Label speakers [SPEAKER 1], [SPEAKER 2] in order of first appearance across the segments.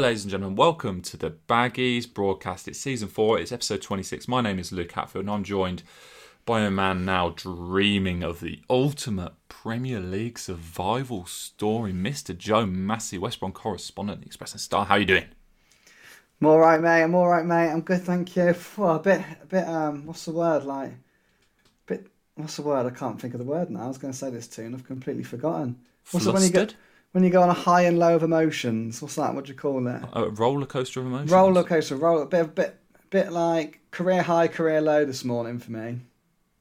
[SPEAKER 1] Ladies and gentlemen. Welcome to the Baggies broadcast. It's season four. It's episode 26. My name is Luke Hatfield, and I'm joined by a man now dreaming of the ultimate Premier League survival story, Mr. Joe Massey, West Brom correspondent, Express and Star. How are you doing?
[SPEAKER 2] I'm all right, mate. I'm all right, mate. I'm good, thank you. Well, a bit, a bit. Um, what's the word? Like, bit. What's the word? I can't think of the word now. I was going to say this tune. I've completely forgotten. What's it when you
[SPEAKER 1] Flustered?
[SPEAKER 2] When you go on a high and low of emotions? What's that? What do you call it?
[SPEAKER 1] A roller coaster of emotions.
[SPEAKER 2] Roller coaster. Roll. A bit, bit, bit like career high, career low this morning for me.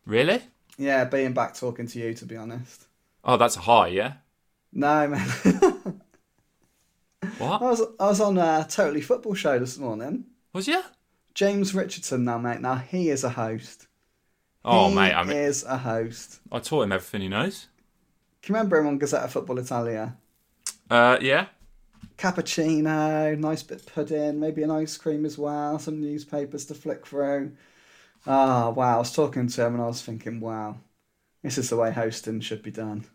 [SPEAKER 1] Really?
[SPEAKER 2] Yeah, being back talking to you, to be honest.
[SPEAKER 1] Oh, that's a high, yeah?
[SPEAKER 2] No, man.
[SPEAKER 1] What?
[SPEAKER 2] I was I was on a Totally Football show this morning.
[SPEAKER 1] Was you?
[SPEAKER 2] James Richardson now, mate. Now he is a host.
[SPEAKER 1] Oh,
[SPEAKER 2] he
[SPEAKER 1] mate, I mean,
[SPEAKER 2] is a host.
[SPEAKER 1] I taught him everything he knows.
[SPEAKER 2] Can you remember him on Gazzetta Football Italia?
[SPEAKER 1] Uh, yeah.
[SPEAKER 2] Cappuccino, nice bit of pudding, maybe an ice cream as well, some newspapers to flick through. Ah, wow. I was talking to him and I was thinking, wow, this is the way hosting should be done.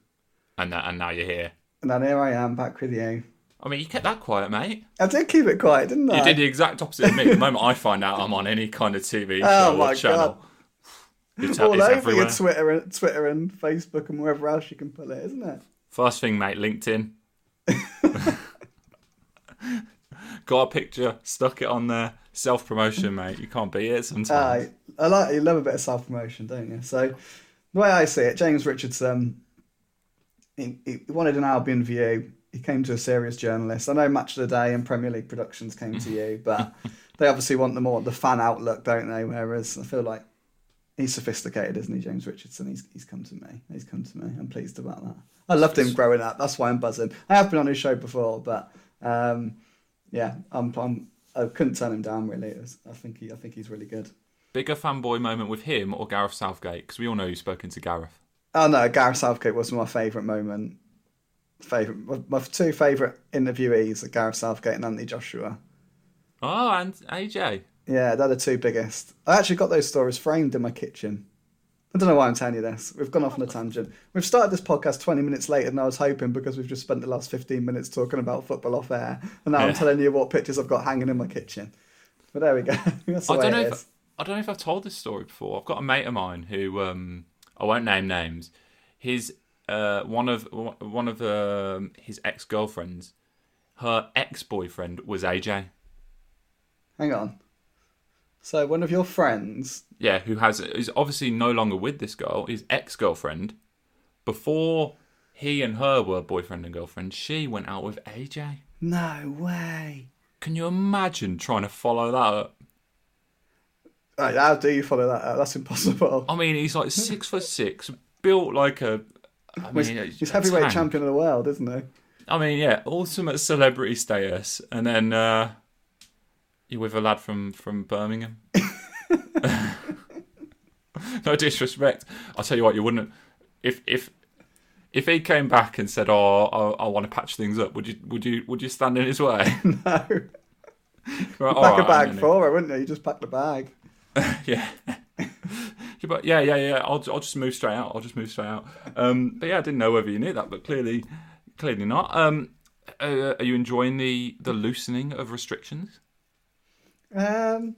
[SPEAKER 1] And, that, and now you're here.
[SPEAKER 2] And then here I am back with you.
[SPEAKER 1] I mean, you kept that quiet, mate.
[SPEAKER 2] I did keep it quiet, didn't I?
[SPEAKER 1] You did the exact opposite of me. The moment I find out I'm on any kind of TV show
[SPEAKER 2] Oh
[SPEAKER 1] or channel, it's,
[SPEAKER 2] All over
[SPEAKER 1] everywhere.
[SPEAKER 2] your Twitter, and, Twitter and Facebook and wherever else you can put it, isn't it?
[SPEAKER 1] First thing, mate, LinkedIn. Got a picture, stuck it on there. Self promotion, mate. You can't beat it sometimes.
[SPEAKER 2] Aye. I like you love a bit of self promotion, don't you? So the way I see it, James Richardson, he, he wanted an Albion view. He came to a serious journalist. I know Match of the Day and Premier League Productions came to you, but they obviously want the more the fan outlook, don't they? Whereas I feel like he's sophisticated, isn't he, James Richardson? He's he's come to me. He's come to me. I'm pleased about that. I loved him growing up. That's why I'm buzzing. I have been on his show before, but um, yeah, I'm, I'm I couldn't turn him down. Really, was- I think he I think he's really good.
[SPEAKER 1] Bigger fanboy moment with him or Gareth Southgate? Because we all know you've spoken to Gareth.
[SPEAKER 2] Oh no, Gareth Southgate was my favourite moment. Favorite, my, two favourite interviewees are Gareth Southgate and Anthony Joshua.
[SPEAKER 1] Oh, and AJ.
[SPEAKER 2] Yeah, they're the two biggest. I actually got those stories framed in my kitchen. I don't know why I'm telling you this. We've gone off on a tangent. We've started this podcast 20 minutes later than I was hoping because we've just spent the last 15 minutes talking about football off air. And now
[SPEAKER 1] Yeah.
[SPEAKER 2] I'm telling you what pictures I've got hanging in my kitchen. But there we go. That's the
[SPEAKER 1] I
[SPEAKER 2] way
[SPEAKER 1] don't know if. I don't know if I've told this story before. I've got a mate of mine who um, I won't name names. His uh, one of one of um, his ex girlfriends, her ex boyfriend was AJ.
[SPEAKER 2] Hang on. So one of your friends
[SPEAKER 1] Yeah, who has is obviously no longer with this girl. His ex girlfriend. Before he and her were boyfriend and girlfriend, she went out with AJ.
[SPEAKER 2] No way.
[SPEAKER 1] Can you imagine trying to follow that up?
[SPEAKER 2] Right, how do you follow that up? That's impossible.
[SPEAKER 1] I mean, he's like six foot six, built like a. I
[SPEAKER 2] He's,
[SPEAKER 1] mean,
[SPEAKER 2] he's
[SPEAKER 1] a
[SPEAKER 2] heavyweight
[SPEAKER 1] tank.
[SPEAKER 2] champion of the world, isn't he?
[SPEAKER 1] I mean, yeah, ultimate celebrity status, and then uh, you're with a lad from from Birmingham. no disrespect, I'll tell you what, you wouldn't if if if he came back and said, "Oh, I, I want to patch things up," would you would you would you stand in his way?
[SPEAKER 2] No.
[SPEAKER 1] Right,
[SPEAKER 2] Pack a bag for her, wouldn't you? You just pack the bag.
[SPEAKER 1] yeah. Yeah, but yeah, yeah, yeah. I'll I'll just move straight out. I'll just move straight out. Um, but yeah, I didn't know whether you knew that, but clearly, clearly not. Um, uh, are you enjoying the the loosening of restrictions?
[SPEAKER 2] Um,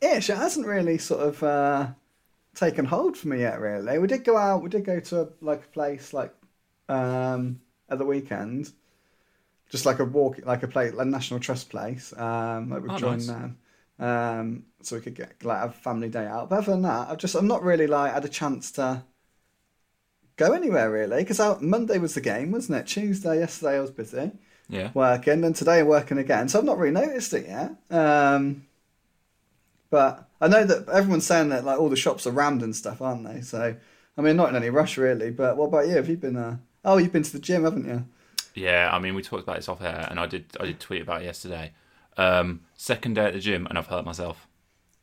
[SPEAKER 2] ish. It hasn't really sort of uh, taken hold for me yet. Really, we did go out. We did go to a, like a place like um, at the weekend, just like a walk, like a place, like National Trust place. Um, that we've
[SPEAKER 1] Oh,
[SPEAKER 2] joined
[SPEAKER 1] nice.
[SPEAKER 2] now, um, so we could get like have a family day out. But other than that, I've just I'm not really like had a chance to go anywhere really because Monday was the game, wasn't it? Tuesday, yesterday I was busy
[SPEAKER 1] Yeah.
[SPEAKER 2] working, and today I'm working again. So I've not really noticed it yet. Um, but I know that everyone's saying that like all the shops are rammed and stuff, aren't they? So I mean, not in any rush really. But what about you? Have you been? Uh... Oh, you've been to the gym, haven't you?
[SPEAKER 1] Yeah, I mean, we talked about this off air, and I did I did tweet about it yesterday. Um, second day at the gym, and I've hurt myself.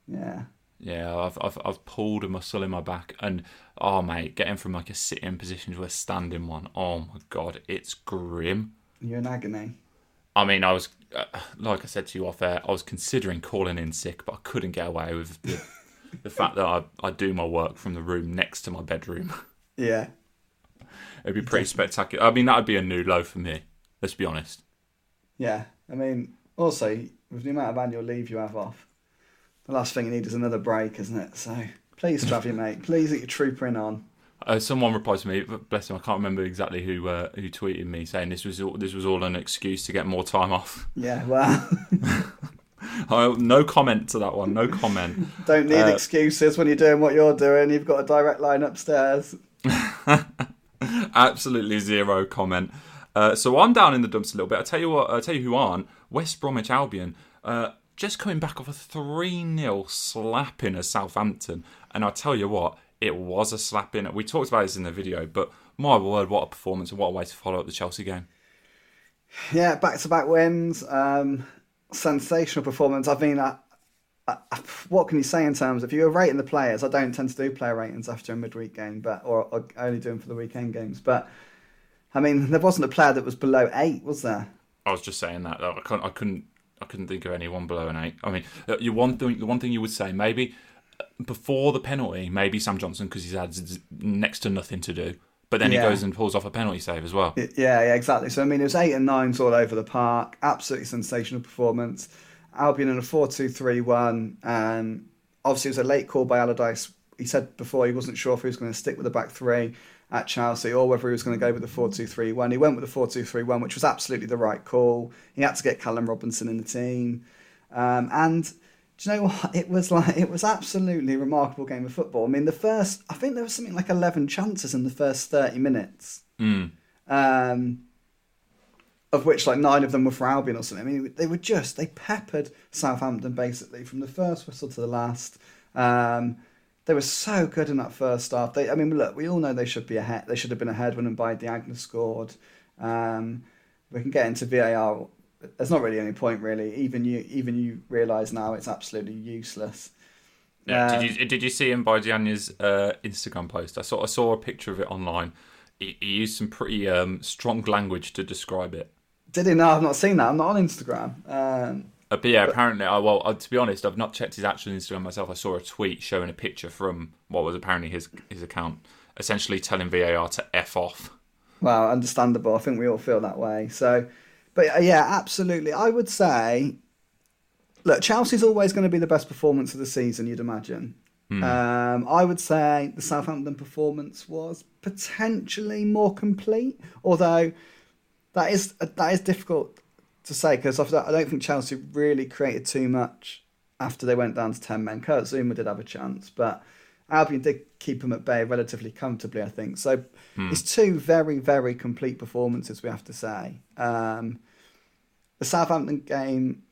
[SPEAKER 2] Yeah.
[SPEAKER 1] Yeah, I've, I've I've pulled a muscle in my back, and oh mate, getting from like a sitting position to a standing one, oh my god, it's grim.
[SPEAKER 2] You're in agony.
[SPEAKER 1] I mean, I was uh, like I said to you off air, I was considering calling in sick, but I couldn't get away with the, the fact that I I do my work from the room next to my bedroom.
[SPEAKER 2] Yeah.
[SPEAKER 1] It'd be pretty spectacular. I mean, that would be a new low for me. Let's be honest.
[SPEAKER 2] Yeah, I mean, also with the amount of annual leave you have off, the last thing you need is another break, isn't it? So please, Travie, mate, please get your trooper in on.
[SPEAKER 1] Uh, someone replied to me, bless him, I can't remember exactly who uh, who tweeted me saying this was all, this was all an excuse to get more time off.
[SPEAKER 2] Yeah, well,
[SPEAKER 1] Oh, no comment to that one. No comment.
[SPEAKER 2] don't need
[SPEAKER 1] Uh,
[SPEAKER 2] excuses when you're doing what you're doing. You've got a direct line upstairs.
[SPEAKER 1] Absolutely zero comment. Uh, so I'm down in the dumps a little bit. I tell you what. I tell you who aren't. West Bromwich Albion. Uh, just coming back off a three 0 slapping of Southampton, and I tell you what, it was a slap in. We talked about this in the video, but my word, what a performance and what a way to follow up the Chelsea game.
[SPEAKER 2] Yeah, back to back wins. Um, sensational performance. I mean, I, I, what can you say in terms of if you were rating the players? I don't tend to do player ratings after a midweek game, but or, or only do them for the weekend games. But I mean, there wasn't a player that was below eight, was there?
[SPEAKER 1] I was just saying that. I couldn't. I couldn't. I couldn't think of anyone below an eight. I mean, uh, you one thing. The one thing you would say maybe before the penalty, maybe Sam Johnson because he's had next to nothing to do, but then
[SPEAKER 2] Yeah.
[SPEAKER 1] he goes and pulls off a penalty save as well.
[SPEAKER 2] Yeah, yeah, exactly. So I mean, it was eight and nines all over the park. Absolutely sensational performance. Albion in a four-two-three-one. Um, obviously, it was a late call by Allardyce. He said before he wasn't sure if he was going to stick with the back three at Chelsea or whether he was going to go with the four-two-three-one. He went with the four-two-three-one, which was absolutely the right call. He had to get Callum Robinson in the team, um, and. Do you know what? It was like it was absolutely remarkable game of football. I mean, the first I think there was something like eleven chances in the first thirty minutes
[SPEAKER 1] Mm.
[SPEAKER 2] um, of which like nine of them were for Albion or something. I mean, they were just they peppered Southampton basically from the first whistle to the last. Um, they were so good in that first half. They, I mean, look, we all know they should be ahead. They should have been ahead when Mbaye Diagne scored. Um, we can get into VAR. There's not really any point, really. Even you, even you realise now it's absolutely useless.
[SPEAKER 1] Yeah.
[SPEAKER 2] Um,
[SPEAKER 1] did you did you see Mbaye Diagne's uh, Instagram post? I saw I saw a picture of it online. He, he used some pretty um, strong language to describe it.
[SPEAKER 2] Did he? No, I've not seen that. I'm not on Instagram. Um,
[SPEAKER 1] Uh, but yeah, apparently, I, well, uh, to be honest, I've not checked his actual Instagram myself. I saw a tweet showing a picture from what was apparently his his account, essentially telling VAR to f off.
[SPEAKER 2] Well, understandable. I think we all feel that way. So, but uh, yeah, absolutely. I would say, look, Chelsea's always going to be the best performance of the season. You'd imagine. Um, I would say the Southampton performance was potentially more complete, although that is that is difficult to say because I don't think Chelsea really created too much after they went down to ten men. Kurt Zouma did have a chance, but Albion did keep them at bay relatively comfortably, I think. So it's two very, very complete performances, we have to say. Um, the Southampton game,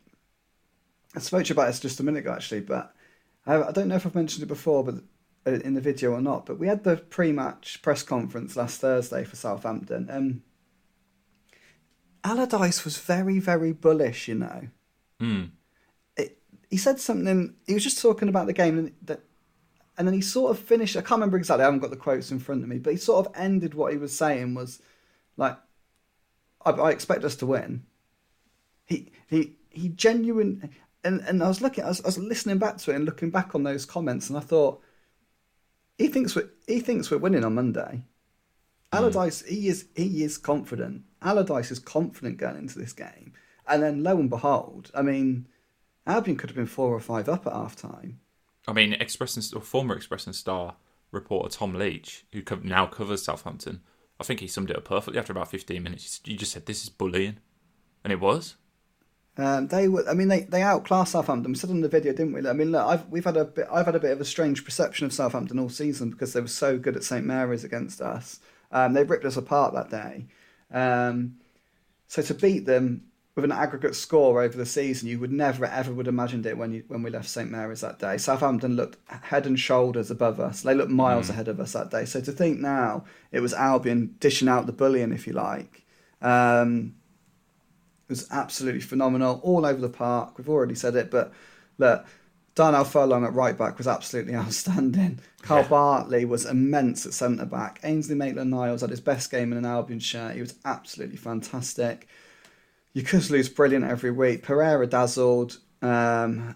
[SPEAKER 2] I spoke to you about this just a minute ago, actually, but I, I don't know if I've mentioned it before, but uh, in the video or not. But we had the pre-match press conference last Thursday for Southampton. Um, Allardyce was very, very bullish, you know
[SPEAKER 1] Mm.
[SPEAKER 2] it, he said something. He was just talking about the game, and that, and then he sort of finished. I can't remember exactly. I haven't got the quotes in front of me, but he sort of ended what he was saying was like, "I, I expect us to win." He he he genuine, and and I was looking. I was, I was listening back to it and looking back on those comments, and I thought he thinks we he thinks we're winning on Monday. Hmm. Allardyce, he is he is confident. Allardyce is confident going into this game, and then lo and behold, I mean, Albion could have been four or five up at half time.
[SPEAKER 1] I mean, Express and, or former Express and Star reporter Tom Leach, who co- now covers Southampton, I think he summed it up perfectly after about 15 minutes. You just said, this is bullying. And it was.
[SPEAKER 2] Um, they were, I mean, they, they outclassed Southampton. We said in the video, didn't we? I mean, look, I've we've had a bit, I've had a bit of a strange perception of Southampton all season because they were so good at St Mary's against us. Um, they ripped us apart that day. Um, so to beat them with an aggregate score over the season, you would never ever would have imagined it when you when we left St Mary's that day. Southampton looked head and shoulders above us. They looked miles ahead of us that day. So to think now it was Albion dishing out the bullion, if you like. Um, it was absolutely phenomenal, all over the park. We've already said it, but look, Darnell Furlong at right back was absolutely outstanding. Carl
[SPEAKER 1] Yeah.
[SPEAKER 2] Bartley was immense at centre back. Ainsley Maitland-Niles had his best game in an Albion shirt. He was absolutely fantastic. Yokuslu's brilliant every week. Pereira dazzled. Um,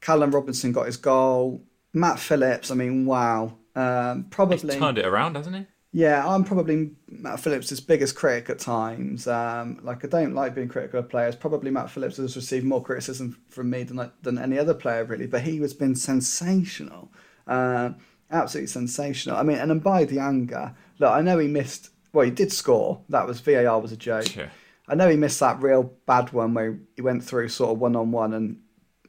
[SPEAKER 2] Callum Robinson got his goal. Matt Phillips, I mean, wow. Um,
[SPEAKER 1] He's
[SPEAKER 2] probably
[SPEAKER 1] turned it around, hasn't he?
[SPEAKER 2] Yeah, I'm probably Matt Phillips' biggest critic at times. Um, like I don't like being critical of players. Probably Matt Phillips has received more criticism from me than than any other player really. But he has been sensational, uh, absolutely sensational. I mean, and Mbaye Diagne, Look, I know he missed. Well, he did score. That was VAR was a joke.
[SPEAKER 1] Yeah.
[SPEAKER 2] I know he missed that real bad one where he went through sort of one on one and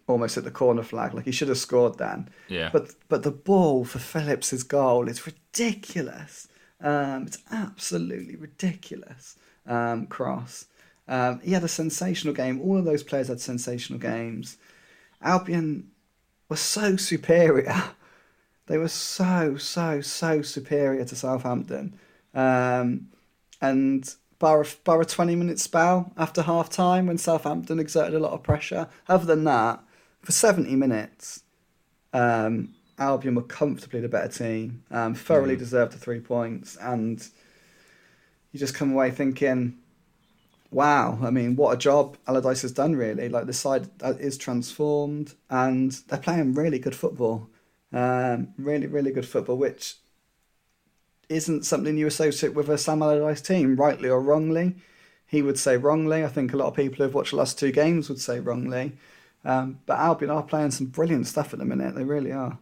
[SPEAKER 2] almost at the corner flag. Like he should have scored then.
[SPEAKER 1] Yeah.
[SPEAKER 2] But but the ball for Phillips's goal is ridiculous. Um, it's absolutely ridiculous. Um, cross. Um, he had a sensational game. All of those players had sensational games. Albion were so superior. They were so so so superior to Southampton. Um, and bar a, bar a 20 minute spell after half time when Southampton exerted a lot of pressure. Other than that, for 70 minutes, um, Albion were comfortably the better team, um, thoroughly
[SPEAKER 1] Mm.
[SPEAKER 2] deserved the three points, and you just come away thinking, wow, I mean, what a job Allardyce has done, really. Like, the side uh, is transformed, and they're playing really good football. Um, really, really good football, which isn't something you associate with a Sam Allardyce team, rightly or wrongly. He would say wrongly. I think a lot of people who've watched the last two games would say wrongly. Um, but Albion are playing some brilliant stuff at the minute. They really are.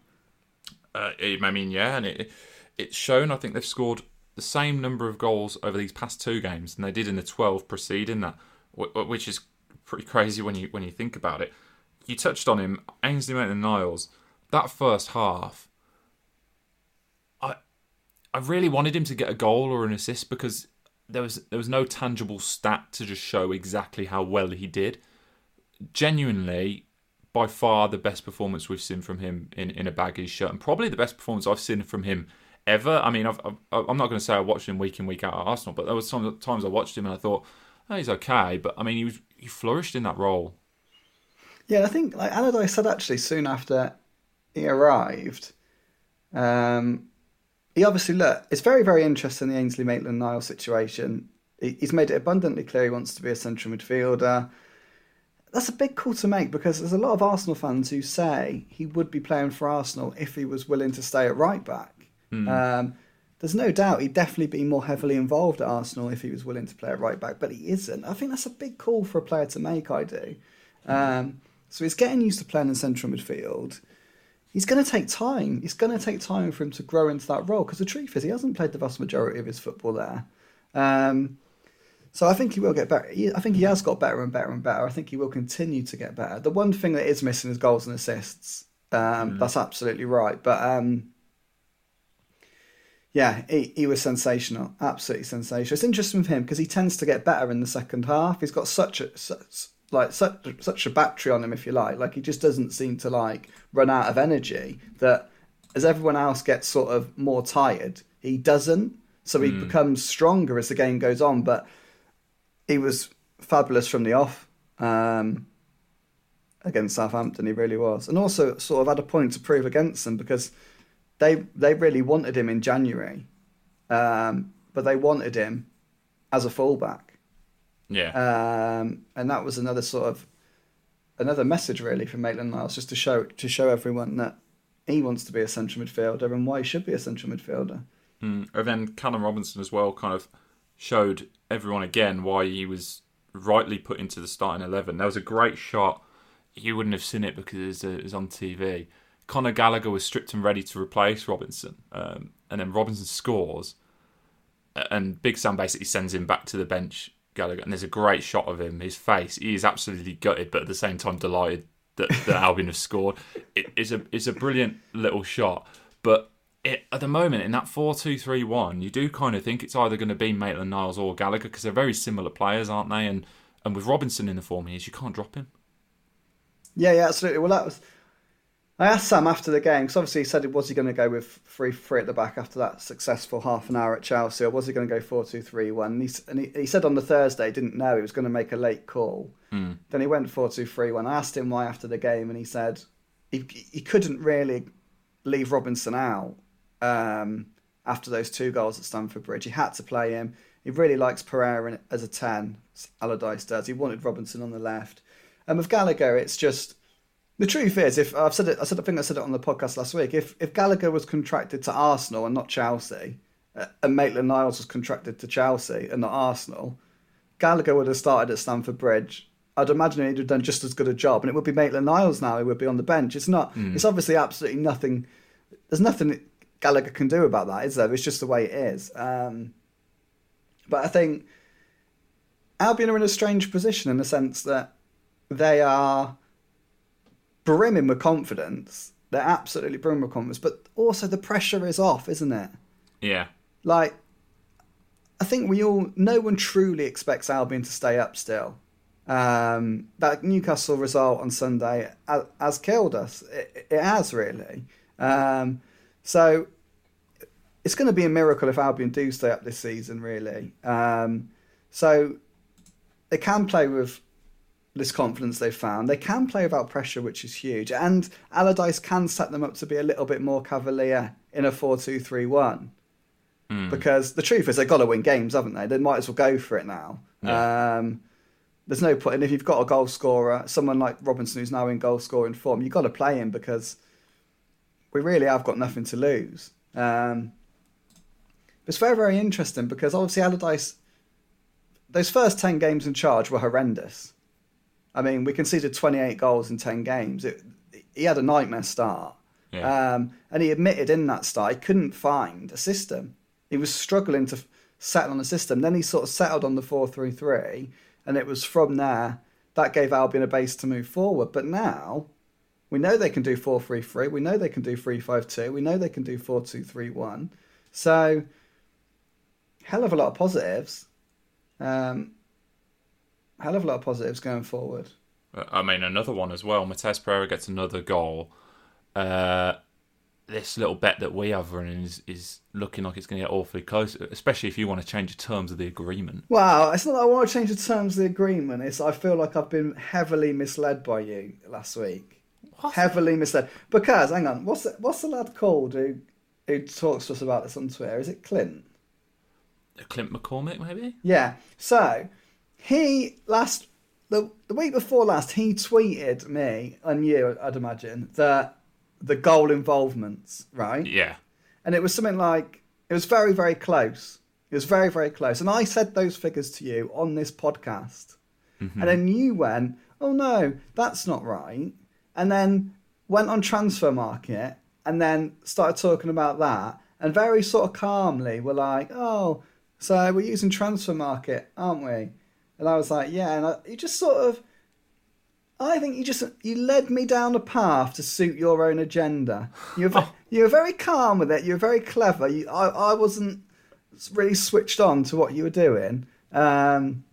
[SPEAKER 1] Uh, I mean, yeah, and it it's shown. I think they've scored the same number of goals over these past two games than they did in the twelve preceding that, wh- wh- which is pretty crazy when you when you think about it. You touched on him, Ainsley Maitland-Niles. That first half, I really wanted him to get a goal or an assist because there was there was no tangible stat to just show exactly how well he did. Genuinely, by far the best performance we've seen from him in, in a baggies shirt, and probably the best performance I've seen from him ever. I mean, I've, I'm not going to say I watched him week in week out at Arsenal, but there was some times I watched him and I thought, oh, he's okay. But I mean, he was he flourished in that role.
[SPEAKER 2] Yeah, I think like Allardyce said actually soon after he arrived. Um, he obviously look. It's very very interesting the Ainsley Maitland-Niles situation. He, he's made it abundantly clear he wants to be a central midfielder. That's a big call to make because there's a lot of Arsenal fans who say he would be playing for Arsenal if he was willing to stay at right back. Um, there's no doubt he'd definitely be more heavily involved at Arsenal if he was willing to play at right back, but he isn't. I think that's a big call for a player to make. I do. Um, so he's getting used to playing in central midfield. He's going to take time. It's going to take time for him to grow into that role because the truth is he hasn't played the vast majority of his football there. Um, so I think he will get better. I think he has got better and better and better. I think he will continue to get better. The one thing that is missing is goals and assists. Um, That's absolutely right. But um, yeah, he, he was sensational, absolutely sensational. It's interesting with him because he tends to get better in the second half. He's got such a such, like such such a battery on him, if you like. Like he just doesn't seem to like run out of energy. That as everyone else gets sort of more tired, he doesn't. So he becomes stronger as the game goes on. But he was fabulous from the off um, against Southampton. He really was, and also sort of had a point to prove against them because they they really wanted him in January, um, but they wanted him as a fullback,
[SPEAKER 1] Yeah,
[SPEAKER 2] um, and that was another sort of another message really from Maitland Niles just to show to show everyone that he wants to be a central midfielder and why he should be a central midfielder.
[SPEAKER 1] Mm. And then Callum Robinson as well kind of showed everyone again why he was rightly put into the starting 11. There was a great shot. You wouldn't have seen it because it was, it was on TV. Conor Gallagher was stripped and ready to replace Robinson. Um, and then Robinson scores. And Big Sam basically sends him back to the bench, Gallagher. And there's a great shot of him, his face. He is absolutely gutted, but at the same time delighted that, that Albion have scored. It is a, it's a brilliant little shot. But it, at the moment in that 4-2-3-1 you do kind of think it's either going to be Maitland Niles or Gallagher because they're very similar players aren't they and and with Robinson in the form he is you can't drop him
[SPEAKER 2] Yeah, yeah, absolutely. Well, that was. I asked Sam after the game because obviously he said was he going to go with three three at the back after that successful half an hour at Chelsea, or was he going to go four two three one? And, he, and he, he said on the Thursday he didn't know he was going to make a late call. Then he went four two three one. I asked him why after the game, and he said he he couldn't really leave Robinson out um, after those two goals at Stamford Bridge. He had to play him. He really likes Pereira as a 10, Allardyce does. He wanted Robinson on the left. And with Gallagher, it's just the truth is, if I've said it, I said I think I said it on the podcast last week. If if Gallagher was contracted to Arsenal and not Chelsea, uh, and Maitland Niles was contracted to Chelsea and not Arsenal, Gallagher would have started at Stamford Bridge. I'd imagine he'd have done just as good a job, and it would be Maitland Niles now who would be on the bench. It's not. It's obviously absolutely nothing. There's nothing Gallagher can do about that, is there? It's just the way it is. Um, but I think Albion are in a strange position in the sense that they are brimming with confidence. They're absolutely brimming with confidence, but also the pressure is off, isn't it?
[SPEAKER 1] Yeah.
[SPEAKER 2] Like, I think we all, no one truly expects Albion to stay up still. Um, that Newcastle result on Sunday has, has killed us. It, it has really. Um, so it's going to be a miracle if Albion do stay up this season, really. Um, so they can play with this confidence they've found. They can play without pressure, which is huge. And Allardyce can set them up to be a little bit more cavalier in a 4 2 3 1. Because the truth is, they've got to win games, haven't they? They might as well go for it now.
[SPEAKER 1] Yeah.
[SPEAKER 2] Um, there's no point. And if you've got a goal scorer, someone like Robinson who's now in goal scoring form, you've got to play him because we really have got nothing to lose. Um, it's very, very interesting because obviously Allardyce, those first 10 games in charge were horrendous. I mean, we conceded 28 goals in 10 games. It, he had a nightmare start.
[SPEAKER 1] Yeah.
[SPEAKER 2] Um, and he admitted in that start he couldn't find a system. He was struggling to f- settle on a system. Then he sort of settled on the 4 3 3, and it was from there that gave Albion a base to move forward. But now we know they can do 4 3 3, we know they can do 3 5 2, we know they can do 4 2 3 1. So, hell of a lot of positives. Um, hell of a lot of positives going forward.
[SPEAKER 1] I mean, another one as well. Matheus Pereira gets another goal. Uh, this little bet that we have running is, is looking like it's going to get awfully close, especially if you want to change the terms of the agreement.
[SPEAKER 2] Wow, it's not that I want to change the terms of the agreement. It's I feel like I've been heavily misled by you last week.
[SPEAKER 1] What?
[SPEAKER 2] Heavily misled because hang on, what's the, what's the lad called who who talks to us about this on Twitter? Is it Clint?
[SPEAKER 1] Clint McCormick, maybe?
[SPEAKER 2] Yeah. So he last the the week before last he tweeted me and you, I'd imagine that the goal involvements, right?
[SPEAKER 1] Yeah.
[SPEAKER 2] and it was something like it was very very close. It was very very close. And i said those figures to you on this podcast. Mm-hmm. And then you went oh no that's not right. And then went on Transfermarkt and then started talking about that and very sort of calmly were like oh so we're using Transfermarkt aren't we and i was like yeah and I, you just sort of I think you just you led me down a path to suit your own agenda. You're ve- you were very calm with it. You were very clever. You, I I wasn't really switched on to what you were doing um,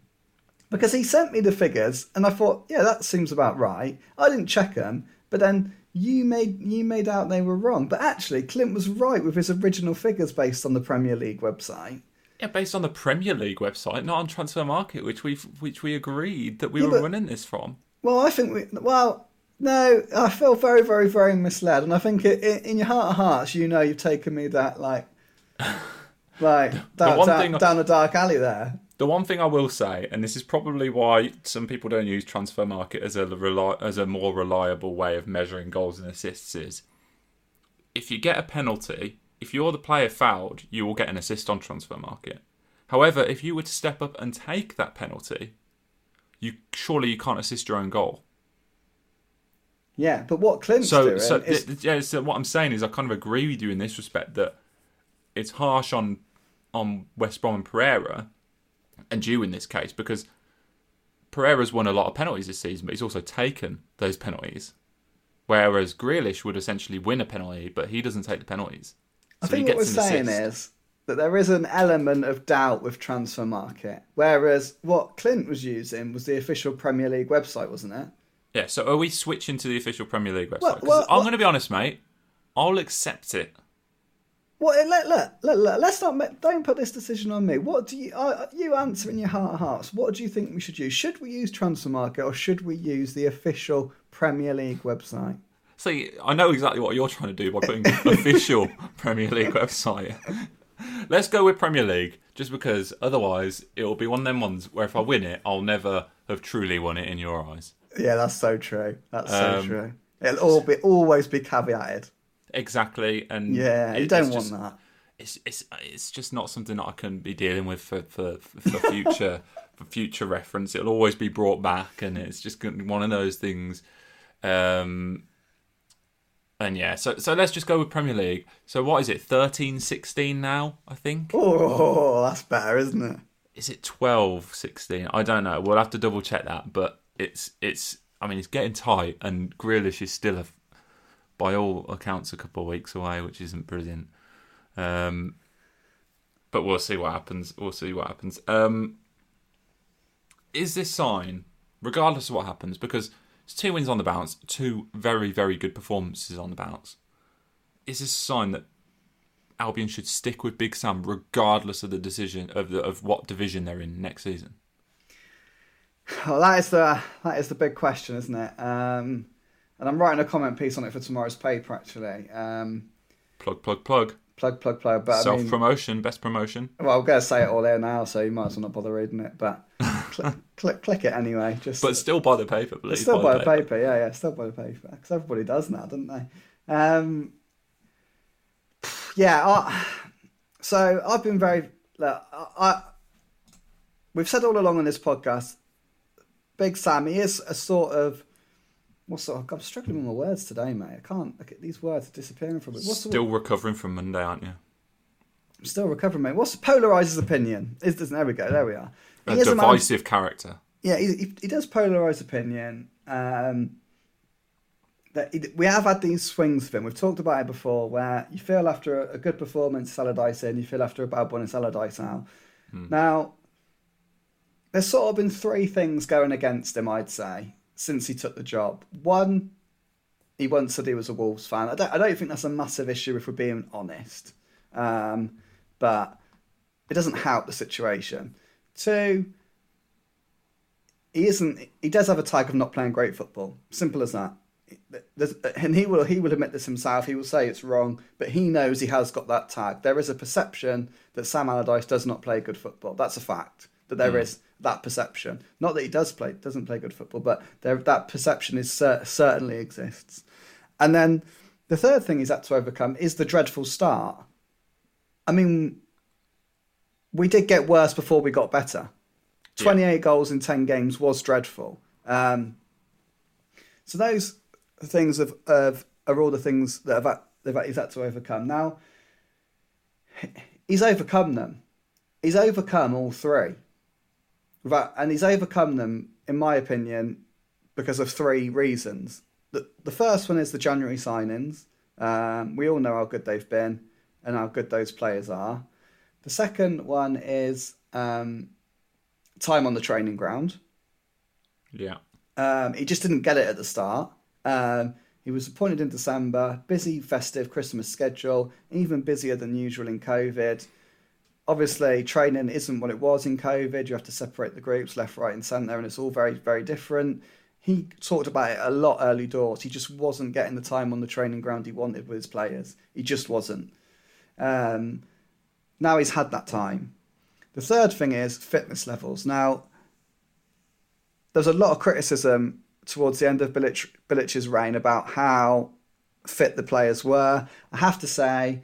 [SPEAKER 2] because he sent me the figures and I thought, yeah, that seems about right. I didn't check them, but then you made you made out they were wrong. But actually, Clint was right with his original figures based on the Premier League website.
[SPEAKER 1] Yeah, based on the Premier League website, not on Transfermarkt, which we which we agreed that we
[SPEAKER 2] Yeah,
[SPEAKER 1] were
[SPEAKER 2] but-
[SPEAKER 1] running this from.
[SPEAKER 2] Well, I think we. Well, no, I feel very, very, very misled, and I think it, in, in your heart of hearts, you know, you've taken me that like, like down,
[SPEAKER 1] one
[SPEAKER 2] down,
[SPEAKER 1] thing
[SPEAKER 2] down a dark alley there.
[SPEAKER 1] The one thing I will say, and this is probably why some people don't use Transfermarkt as a reli- as a more reliable way of measuring goals and assists, is if you get a penalty, if you're the player fouled, you will get an assist on Transfermarkt. However, if you were to step up and take that penalty, you surely you can't assist your own goal.
[SPEAKER 2] Yeah, but what Clint's
[SPEAKER 1] So,
[SPEAKER 2] doing
[SPEAKER 1] so,
[SPEAKER 2] is
[SPEAKER 1] th- yeah, so what I'm saying is, I kind of agree with you in this respect that it's harsh on on West Brom and Pereira, and you in this case because Pereira's won a lot of penalties this season, but he's also taken those penalties. Whereas Grealish would essentially win a penalty, but he doesn't take the penalties.
[SPEAKER 2] I think what we're saying is that there is an element of doubt with Transfermarkt, whereas what Clint was using was the official Premier League website, wasn't it?
[SPEAKER 1] Yeah, so are we switching to the official Premier League website?
[SPEAKER 2] Well, well,
[SPEAKER 1] I'm
[SPEAKER 2] well-
[SPEAKER 1] going to be honest, mate. I'll accept it.
[SPEAKER 2] Well, let, let, let, let, let's not don't put this decision on me. What do you I, you answer in your heart of hearts? What do you think we should use? Should we use Transfermarkt or should we use the official Premier League website?
[SPEAKER 1] See, I know exactly what you're trying to do by putting official Premier League website. Let's go with Premier League, just because otherwise it'll be one of them ones where if I win it, I'll never have truly won it in your eyes.
[SPEAKER 2] Yeah, that's so true. That's so
[SPEAKER 1] Um,
[SPEAKER 2] true. It'll all be always be caveated.
[SPEAKER 1] Exactly, and
[SPEAKER 2] Yeah, you
[SPEAKER 1] it-
[SPEAKER 2] don't want
[SPEAKER 1] just-
[SPEAKER 2] that.
[SPEAKER 1] it's it's it's just not something that I can be dealing with for for, for future for future reference. It'll always be brought back, and it's just one of those things. Um, and yeah, so so let's just go with Premier League. So what is it? 13, 16 now, I think.
[SPEAKER 2] Oh, that's better, isn't it?
[SPEAKER 1] Is it 12, 16? I don't know. We'll have to double check that, but it's it's I mean, it's getting tight and Grealish is still a by all accounts a couple of weeks away, which isn't brilliant. Um, but we'll see what happens. We'll see what happens. Um, is this sign, regardless of what happens, because it's two wins on the bounce, two very, very good performances on the bounce. Is this a sign that Albion should stick with Big Sam regardless of the decision of the, of what division they're in next season?
[SPEAKER 2] Well, that is the that is the big question, isn't it? Um, and I'm writing a comment piece on it for tomorrow's paper, actually. Um,
[SPEAKER 1] plug, plug, plug.
[SPEAKER 2] Plug, plug, plug. But
[SPEAKER 1] self promotion, best promotion.
[SPEAKER 2] Well, I'm going to say it all there now, so you might as well not bother reading it. But click, click, click it anyway. Just
[SPEAKER 1] but still buy the paper, please.
[SPEAKER 2] Still buy, the paper. paper. yeah, yeah. Still buy the paper because everybody does now, don't they? Um, yeah. I, so I've been very. Look, I, I, we've said all along on this podcast, Big Sam, he is a sort of. What's sort of, I'm struggling with my words today, mate. I can't. Look at these words disappearing from me.
[SPEAKER 1] What's Still recovering from Monday, aren't you?
[SPEAKER 2] I'm still recovering, mate. What's polarizes opinion? Is there we go. There we are
[SPEAKER 1] a divisive a character.
[SPEAKER 2] Yeah, he, he, he does polarize opinion. Um, that he, we have had these swings for him. We've talked about it before, where you feel after a, a good performance, Allardyce in, you feel after a bad one, it's Allardyce out. Hmm. Now, there's sort of been three things going against him, I'd say, since he took the job. One, he once said he was a Wolves fan. I don't, I don't think that's a massive issue if we're being honest, um, but it doesn't help the situation. Two, he isn't. He does have a tag of not playing great football. Simple as that. There's, and he will he will admit this himself. He will say it's wrong, but he knows he has got that tag. There is a perception that Sam Allardyce does not play good football. That's a fact. That there mm. is that perception. Not that he does play doesn't play good football, but there that perception is certainly exists. And then the third thing he's had to overcome is the dreadful start. I mean, we did get worse before we got better. 28 yeah. goals in 10 games was dreadful. Um, so those things have, have, are all the things that have, that he's had to overcome. Now, he's overcome them. He's overcome all three. And he's overcome them, in my opinion, because of three reasons. The, the first one is the January signings. Um, we all know how good they've been and how good those players are. The second one is um, time on the training ground.
[SPEAKER 1] Yeah.
[SPEAKER 2] Um, he just didn't get it at the start. Um, he was appointed in December, busy festive Christmas schedule, even busier than usual in COVID. Obviously, training isn't what it was in COVID. You have to separate the groups left, right, and centre, and it's all very, very different. He talked about it a lot early doors. He just wasn't getting the time on the training ground he wanted with his players. He just wasn't. Um, now he's had that time. The third thing is fitness levels. Now, there's a lot of criticism towards the end of Bilic, Bilic's reign about how fit the players were. I have to say,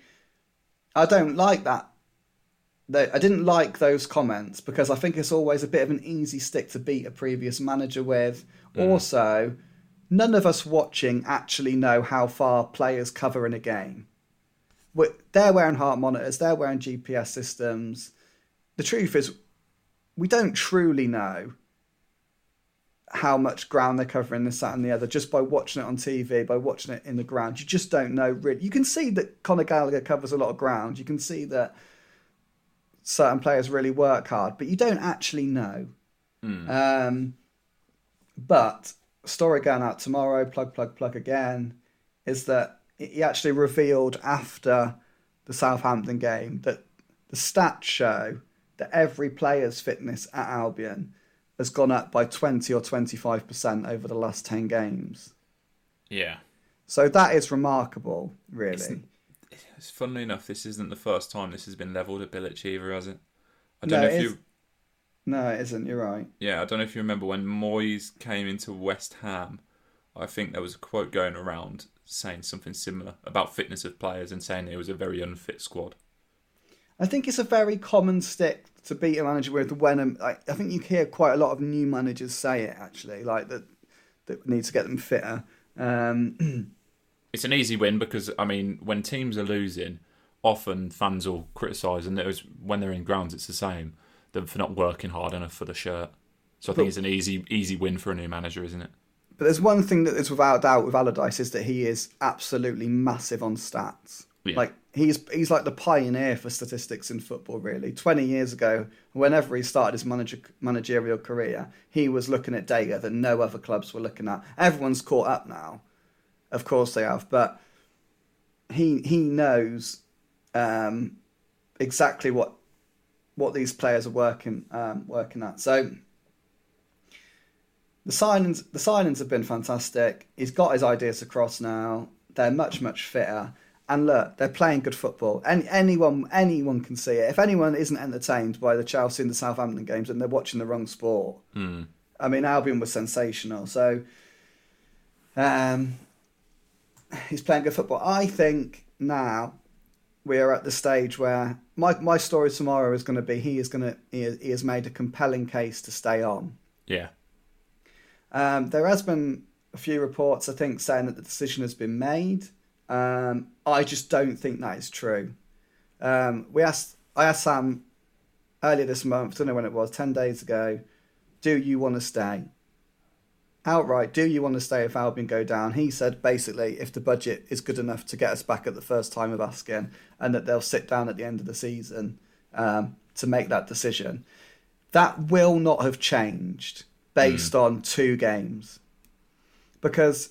[SPEAKER 2] I don't like that. I didn't like those comments because I think it's always a bit of an easy stick to beat a previous manager with. Mm. Also, none of us watching actually know how far players cover in a game they're wearing heart monitors, they're wearing GPS systems. The truth is, we don't truly know how much ground they're covering this, that, and the other just by watching it on TV, by watching it in the ground. You just don't know really. You can see that Conor Gallagher covers a lot of ground. You can see that certain players really work hard, but you don't actually know. Mm. Um, but story going out tomorrow, plug, plug, plug again, is that he actually revealed after the Southampton game that the stats show that every player's fitness at Albion has gone up by 20 or 25% over the last 10 games.
[SPEAKER 1] Yeah.
[SPEAKER 2] So that is remarkable, really.
[SPEAKER 1] It's, it's funnily enough, this isn't the first time this has been levelled at Bilic either, has it? I don't no, know if you.
[SPEAKER 2] No, it isn't. You're right.
[SPEAKER 1] Yeah, I don't know if you remember when Moyes came into West Ham. I think there was a quote going around saying something similar about fitness of players and saying it was a very unfit squad.
[SPEAKER 2] I think it's a very common stick to beat a manager with when um, I, I think you hear quite a lot of new managers say it actually, like that that need to get them fitter. Um,
[SPEAKER 1] it's an easy win because I mean, when teams are losing, often fans will criticise, and it was when they're in grounds, it's the same them for not working hard enough for the shirt. So I think but, it's an easy easy win for a new manager, isn't it?
[SPEAKER 2] But there's one thing that is without doubt with Allardyce is that he is absolutely massive on stats. Yeah. Like he's he's like the pioneer for statistics in football. Really, twenty years ago, whenever he started his manager, managerial career, he was looking at data that no other clubs were looking at. Everyone's caught up now, of course they have, but he he knows um, exactly what what these players are working um, working at. So the signings the signings have been fantastic. He's got his ideas across now. They're much much fitter. And look, they're playing good football. And anyone anyone can see it. If anyone isn't entertained by the Chelsea and the Southampton games, then they're watching the wrong sport.
[SPEAKER 1] Mm.
[SPEAKER 2] I mean, Albion was sensational. So um, he's playing good football. I think now we are at the stage where my my story tomorrow is going to be he is going to he, he has made a compelling case to stay on.
[SPEAKER 1] Yeah.
[SPEAKER 2] Um, there has been a few reports, I think, saying that the decision has been made. Um, I just don't think that is true. Um, we asked, I asked Sam earlier this month, I don't know when it was, 10 days ago, do you want to stay? Outright, do you want to stay if Albion go down? He said basically if the budget is good enough to get us back at the first time of asking and that they'll sit down at the end of the season um, to make that decision. That will not have changed based mm. on two games. Because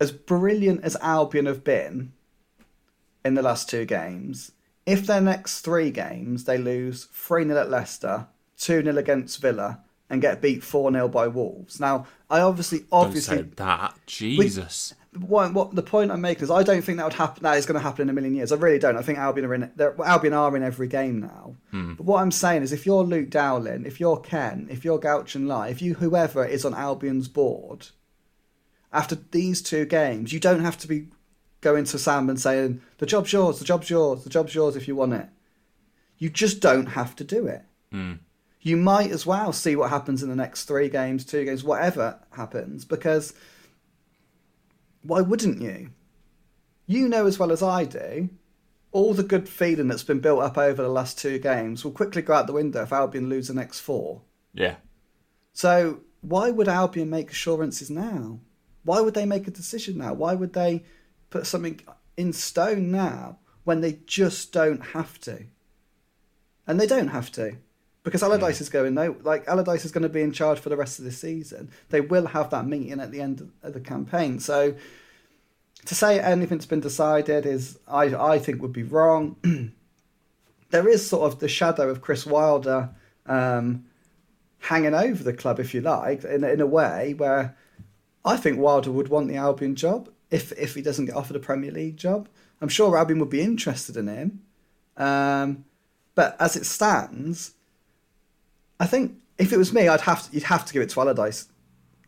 [SPEAKER 2] as brilliant as Albion have been in the last two games, if their next three games they lose 3 0 at Leicester, 2 0 against Villa, and get beat 4 0 by Wolves. Now, I obviously, obviously.
[SPEAKER 1] That. Jesus.
[SPEAKER 2] what, what the point I'm making is I don't think that would happen. That is going to happen in a million years. I really don't. I think Albion are in. Albion are in every game now.
[SPEAKER 1] Hmm.
[SPEAKER 2] But what I'm saying is, if you're Luke Dowling, if you're Ken, if you're Guochuan Lai, if you whoever is on Albion's board, after these two games, you don't have to be going to Sam and saying, the job's yours, the job's yours, the job's yours if you want it. You just don't have to do it.
[SPEAKER 1] Mm.
[SPEAKER 2] You might as well see what happens in the next three games, two games, whatever happens, because why wouldn't you? You know as well as I do, all the good feeling that's been built up over the last two games will quickly go out the window if Albion lose the next four.
[SPEAKER 1] Yeah.
[SPEAKER 2] So why would Albion make assurances now? Why would they make a decision now? Why would they put something in stone now when they just don't have to? And they don't have to. Because Allardyce mm. is going no, like Allardyce is going to be in charge for the rest of the season. They will have that meeting at the end of the campaign. So to say anything's been decided is, I I think, would be wrong. there is sort of the shadow of Chris Wilder um, hanging over the club, if you like, in in a way where I think Wilder would want the Albion job if if he doesn't get offered a Premier League job. I'm sure Albion would be interested in him. Um, but as it stands, I think if it was me, I'd have to, you'd have to give it to Allardyce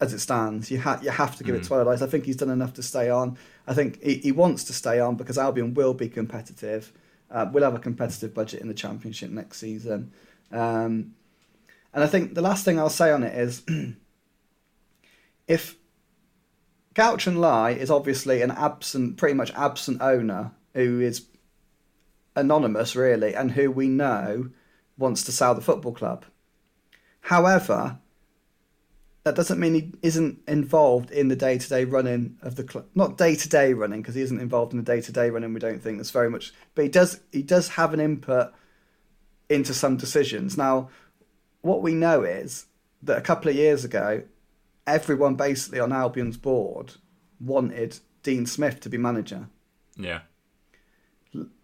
[SPEAKER 2] as it stands. You, ha- you have to give mm. it to. Allardyce. I think he's done enough to stay on. I think he, he wants to stay on because Albion will be competitive. Uh, we'll have a competitive budget in the Championship next season. Um, and I think the last thing I'll say on it is if Guochuan Lai is obviously an absent, pretty much absent owner who is anonymous, really, and who we know wants to sell the football club. However, that doesn't mean he isn't involved in the day to day running of the club. Not day to day running because he isn't involved in the day to day running. We don't think that's very much, but he does. He does have an input into some decisions. Now, what we know is that a couple of years ago, everyone basically on Albion's board wanted Dean Smith to be manager.
[SPEAKER 1] Yeah.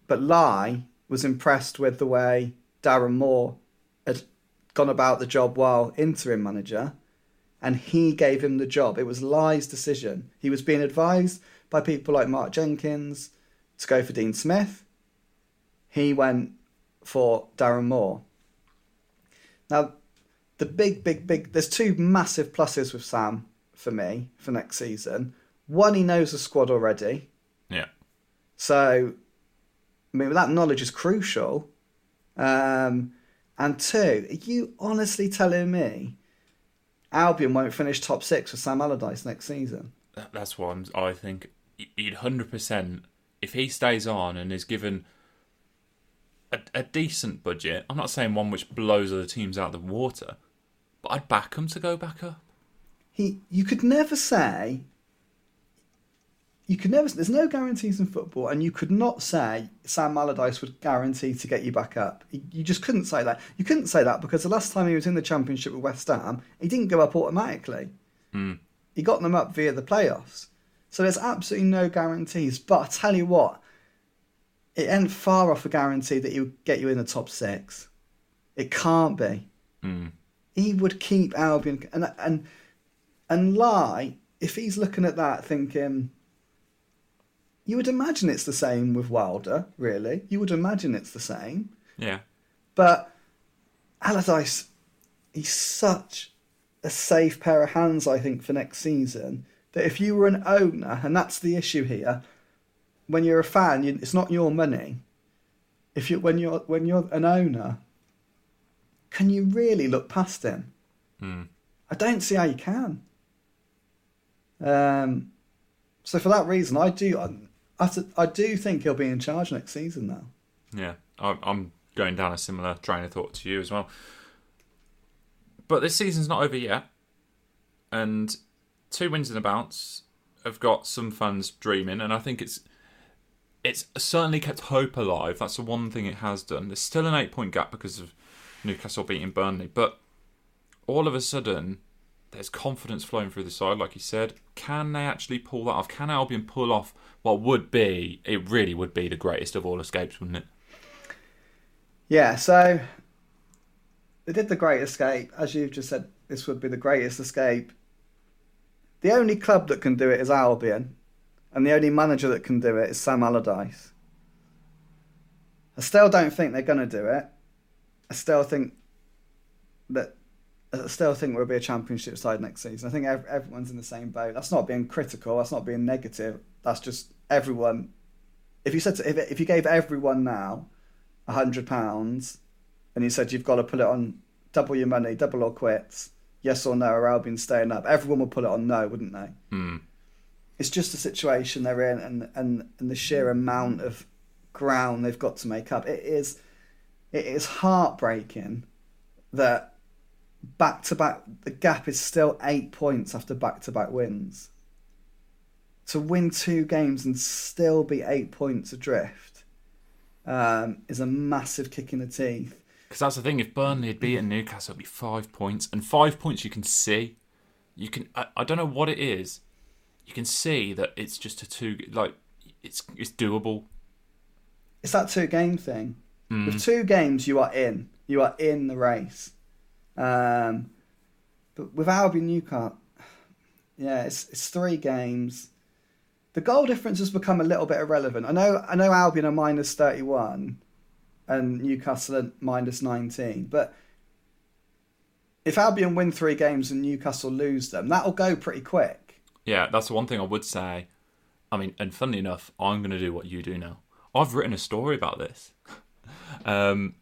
[SPEAKER 2] But Lai was impressed with the way Darren Moore gone about the job while interim manager, and he gave him the job. It was Lai's decision. He was being advised by people like Mark Jenkins to go for Dean Smith. He went for Darren Moore. Now, the big, big, big. There's two massive pluses with Sam for me for next season. One, he knows the squad already.
[SPEAKER 1] Yeah.
[SPEAKER 2] So, I mean, that knowledge is crucial Um, and two, are you honestly telling me Albion won't finish top six with Sam Allardyce next season?
[SPEAKER 1] That's what I'm, I think. You'd hundred percent if he stays on and is given a, a decent budget. I'm not saying one which blows other teams out of the water, but I'd back him to go back up.
[SPEAKER 2] He, you could never say. You could never. There's no guarantees in football, and you could not say Sam Allardyce would guarantee to get you back up. You just couldn't say that. You couldn't say that because the last time he was in the Championship with West Ham, he didn't go up automatically.
[SPEAKER 1] Mm.
[SPEAKER 2] He got them up via the playoffs. So there's absolutely no guarantees. But I tell you what, it ain't far off a guarantee that he would get you in the top six. It can't be.
[SPEAKER 1] Mm.
[SPEAKER 2] He would keep Albion and and and Lai if he's looking at that thinking. You would imagine it's the same with Wilder, really. You would imagine it's the same.
[SPEAKER 1] Yeah.
[SPEAKER 2] But Allardyce, he's such a safe pair of hands, I think, for next season. That if you were an owner, and that's the issue here, when you're a fan, you, it's not your money. If you when you're when you're an owner, can you really look past him?
[SPEAKER 1] Mm.
[SPEAKER 2] I don't see how you can. Um, so for that reason, I do I, I, do think he'll be in charge next season now.
[SPEAKER 1] Yeah, I'm going down a similar train of thought to you as well. But this season's not over yet, and two wins in a bounce have got some fans dreaming, and I think it's it's certainly kept hope alive. That's the one thing it has done. There's still an eight point gap because of Newcastle beating Burnley, but all of a sudden there's confidence flowing through the side, like you said. Can they actually pull that off? Can Albion pull off what would be, it really would be the greatest of all escapes, wouldn't it?
[SPEAKER 2] Yeah, so they did the Great Escape. As you've just said, this would be the greatest escape. The only club that can do it is Albion, and the only manager that can do it is Sam Allardyce. I still don't think they're going to do it. I still think that I still think we'll be a championship side next season. I think everyone's in the same boat. That's not being critical. That's not being negative. That's just everyone. If you said to, if if you gave everyone now a hundred pounds, and you said you've got to put it on double your money, double or quits, yes or no, or Albion staying up, everyone would put it on no, wouldn't they?
[SPEAKER 1] Mm.
[SPEAKER 2] It's just the situation they're in, and and and the sheer amount of ground they've got to make up. It is, it is heartbreaking that back to back, the gap is still eight points after back to back wins. To win two games and still be eight points adrift um, is a massive kick in the teeth.
[SPEAKER 1] Because that's the thing. If Burnley had beaten Newcastle, it'd be five points, and five points you can see. You can. I, I don't know what it is. You can see that it's just a two. Like it's it's doable.
[SPEAKER 2] It's that two game thing. Mm. With two games, you are in. You are in the race. Um, but with Albion Newcastle, yeah, it's it's three games. The goal difference has become a little bit irrelevant. I know I know Albion are minus thirty one, and Newcastle are minus nineteen. But if Albion win three games and Newcastle lose them, that'll go pretty quick.
[SPEAKER 1] Yeah, that's the one thing I would say. I mean, and funnily enough, I'm going to do what you do now. I've written a story about this. um,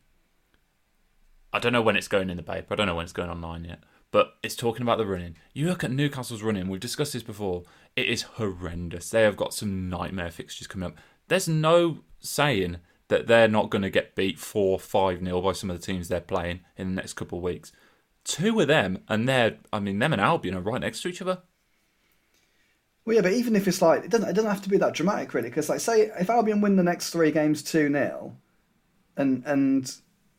[SPEAKER 1] I don't know when it's going in the paper. I don't know when it's going online yet. But it's talking about the running. You look at Newcastle's running. We've discussed this before. It is horrendous. They have got some nightmare fixtures coming up. There's no saying that they're not going to get beat 4 5 0 by some of the teams they're playing in the next couple of weeks. Two of them, and they're, I mean, them and Albion are right next to each other.
[SPEAKER 2] Well, yeah, but even if it's like, it doesn't, it doesn't have to be that dramatic, really. Because, like, say, if Albion win the next three games 2 0, and, and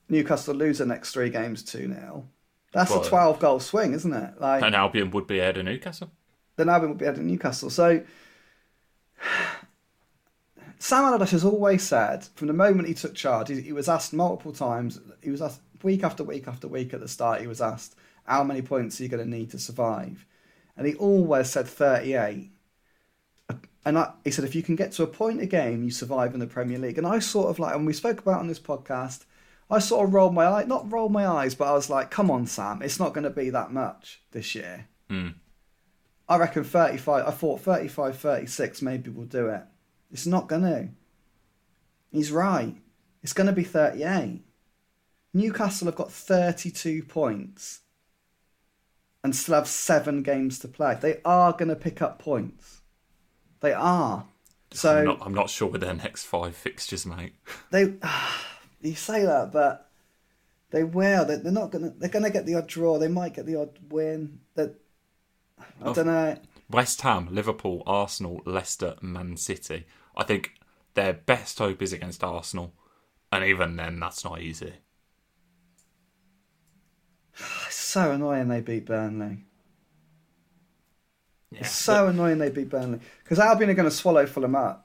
[SPEAKER 2] Newcastle lose the next three games 2 0, that's well, a 12 goal swing, isn't it?
[SPEAKER 1] Like, and Albion would be ahead of Newcastle.
[SPEAKER 2] Then Albion would be ahead of Newcastle. So Sam Allardyce has always said, from the moment he took charge, he, he, was asked multiple times, he was asked week after week after week at the start, he was asked, how many points are you going to need to survive? And he always said 38. And I, he said, if you can get to a point a game, you survive in the Premier League. And I sort of like, and we spoke about on this podcast, I sort of rolled my eye, not rolled my eyes, but I was like, come on, Sam, it's not going to be that much this year.
[SPEAKER 1] Mm.
[SPEAKER 2] I reckon 35, I thought 35, 36 maybe we'll do it. It's not going to. He's right. It's going to be 38. Newcastle have got 32 points and still have seven games to play. They are going to pick up points. They are. So
[SPEAKER 1] I'm not, I'm not sure with their next five fixtures, mate.
[SPEAKER 2] they, you say that, but they will. They're, they're not going to. They're to get the odd draw. They might get the odd win. That I don't know.
[SPEAKER 1] West Ham, Liverpool, Arsenal, Leicester, Man City. I think their best hope is against Arsenal, and even then, that's not easy.
[SPEAKER 2] It's so annoying they beat Burnley.
[SPEAKER 1] Yeah,
[SPEAKER 2] It's so annoying they beat Burnley because Albion are going to swallow Fulham up.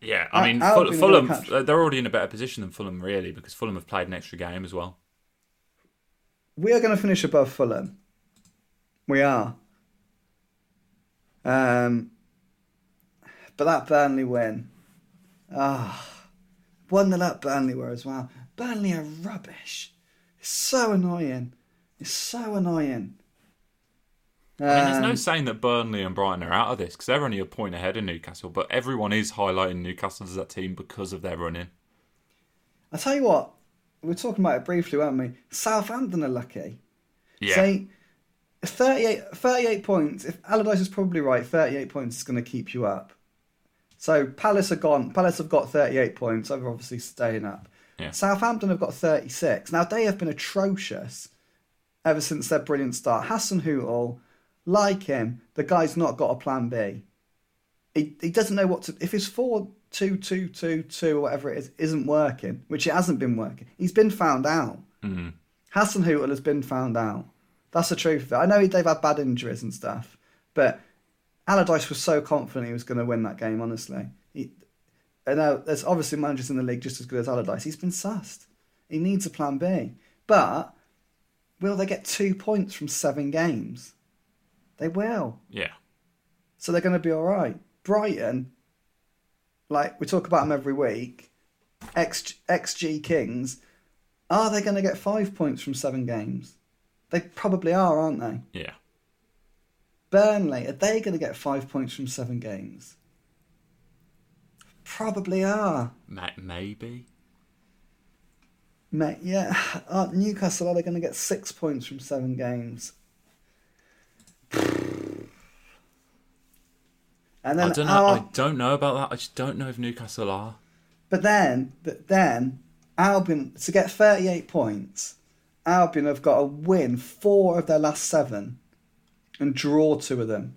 [SPEAKER 1] Yeah. I mean, Fulham, they're already in a better position than Fulham, really, because Fulham have played an extra game as well.
[SPEAKER 2] We are going to finish above Fulham. We are. Um, but that Burnley win, ah, one that up Burnley were as well. Burnley are rubbish. It's so annoying. It's so annoying.
[SPEAKER 1] I mean, there's no
[SPEAKER 2] Um,
[SPEAKER 1] saying that Burnley and Brighton are out of this because they're only a point ahead of Newcastle, but everyone is highlighting Newcastle as that team because of their running.
[SPEAKER 2] I tell you what, we were talking about it briefly, weren't we? Southampton are lucky.
[SPEAKER 1] Yeah,
[SPEAKER 2] Say 38, 38 points. If Allardyce is probably right, 38 points is going to keep you up. So Palace are gone. Palace have got 38 points. They're obviously staying up.
[SPEAKER 1] Yeah.
[SPEAKER 2] Southampton have got 36. Now they have been atrocious ever since their brilliant start. Hasenhüttl, like him, the guy's not got a plan B. He he doesn't know what to. If his four two two two two or whatever it is isn't working, which it hasn't been working, he's been found out.
[SPEAKER 1] Mhm.
[SPEAKER 2] Hasenhüttl has been found out. That's the truth of it. I know they've had bad injuries and stuff, but Allardyce was so confident he was going to win that game. Honestly, he, I know there's obviously managers in the league just as good as Allardyce. He's been sussed. He needs a plan B. But will they get two points from seven games? They will.
[SPEAKER 1] yeah.
[SPEAKER 2] So they're going to be all right. Brighton, like we talk about them every week, X, XG Kings, are they going to get five points from seven games? They probably are, aren't they?
[SPEAKER 1] Yeah.
[SPEAKER 2] Burnley, are they going to get five points from seven games? Probably are.
[SPEAKER 1] Ma- Maybe.
[SPEAKER 2] Mate, yeah. Uh, Newcastle, are they going to get six points from seven games? And then
[SPEAKER 1] I don't know.
[SPEAKER 2] our-
[SPEAKER 1] I don't know about that. I just don't know if Newcastle are.
[SPEAKER 2] But then, but then, Albion to get 38 points, Albion have got to win four of their last seven, and draw two of them.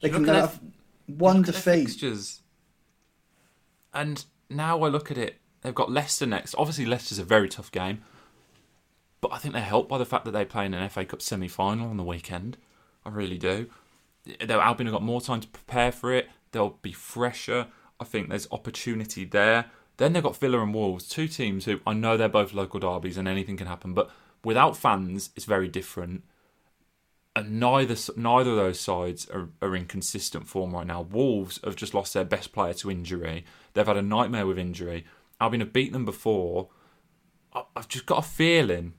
[SPEAKER 2] They
[SPEAKER 1] You
[SPEAKER 2] can
[SPEAKER 1] at their-
[SPEAKER 2] have one
[SPEAKER 1] Look at their
[SPEAKER 2] defeat.
[SPEAKER 1] fixtures. And now I look at it, they've got Leicester next. Obviously, Leicester's a very tough game, but I think they're helped by the fact that they play in an FA Cup semi-final on the weekend. I really do. Though Albion have got more time to prepare for it. They'll be fresher. I think there's opportunity there. Then they've got Villa and Wolves, two teams who I know they're both local derbies and anything can happen, but without fans, it's very different and neither neither of those sides are, are in consistent form right now. Wolves have just lost their best player to injury. They've had a nightmare with injury. Albion have beaten them before. I- I've just got a feeling,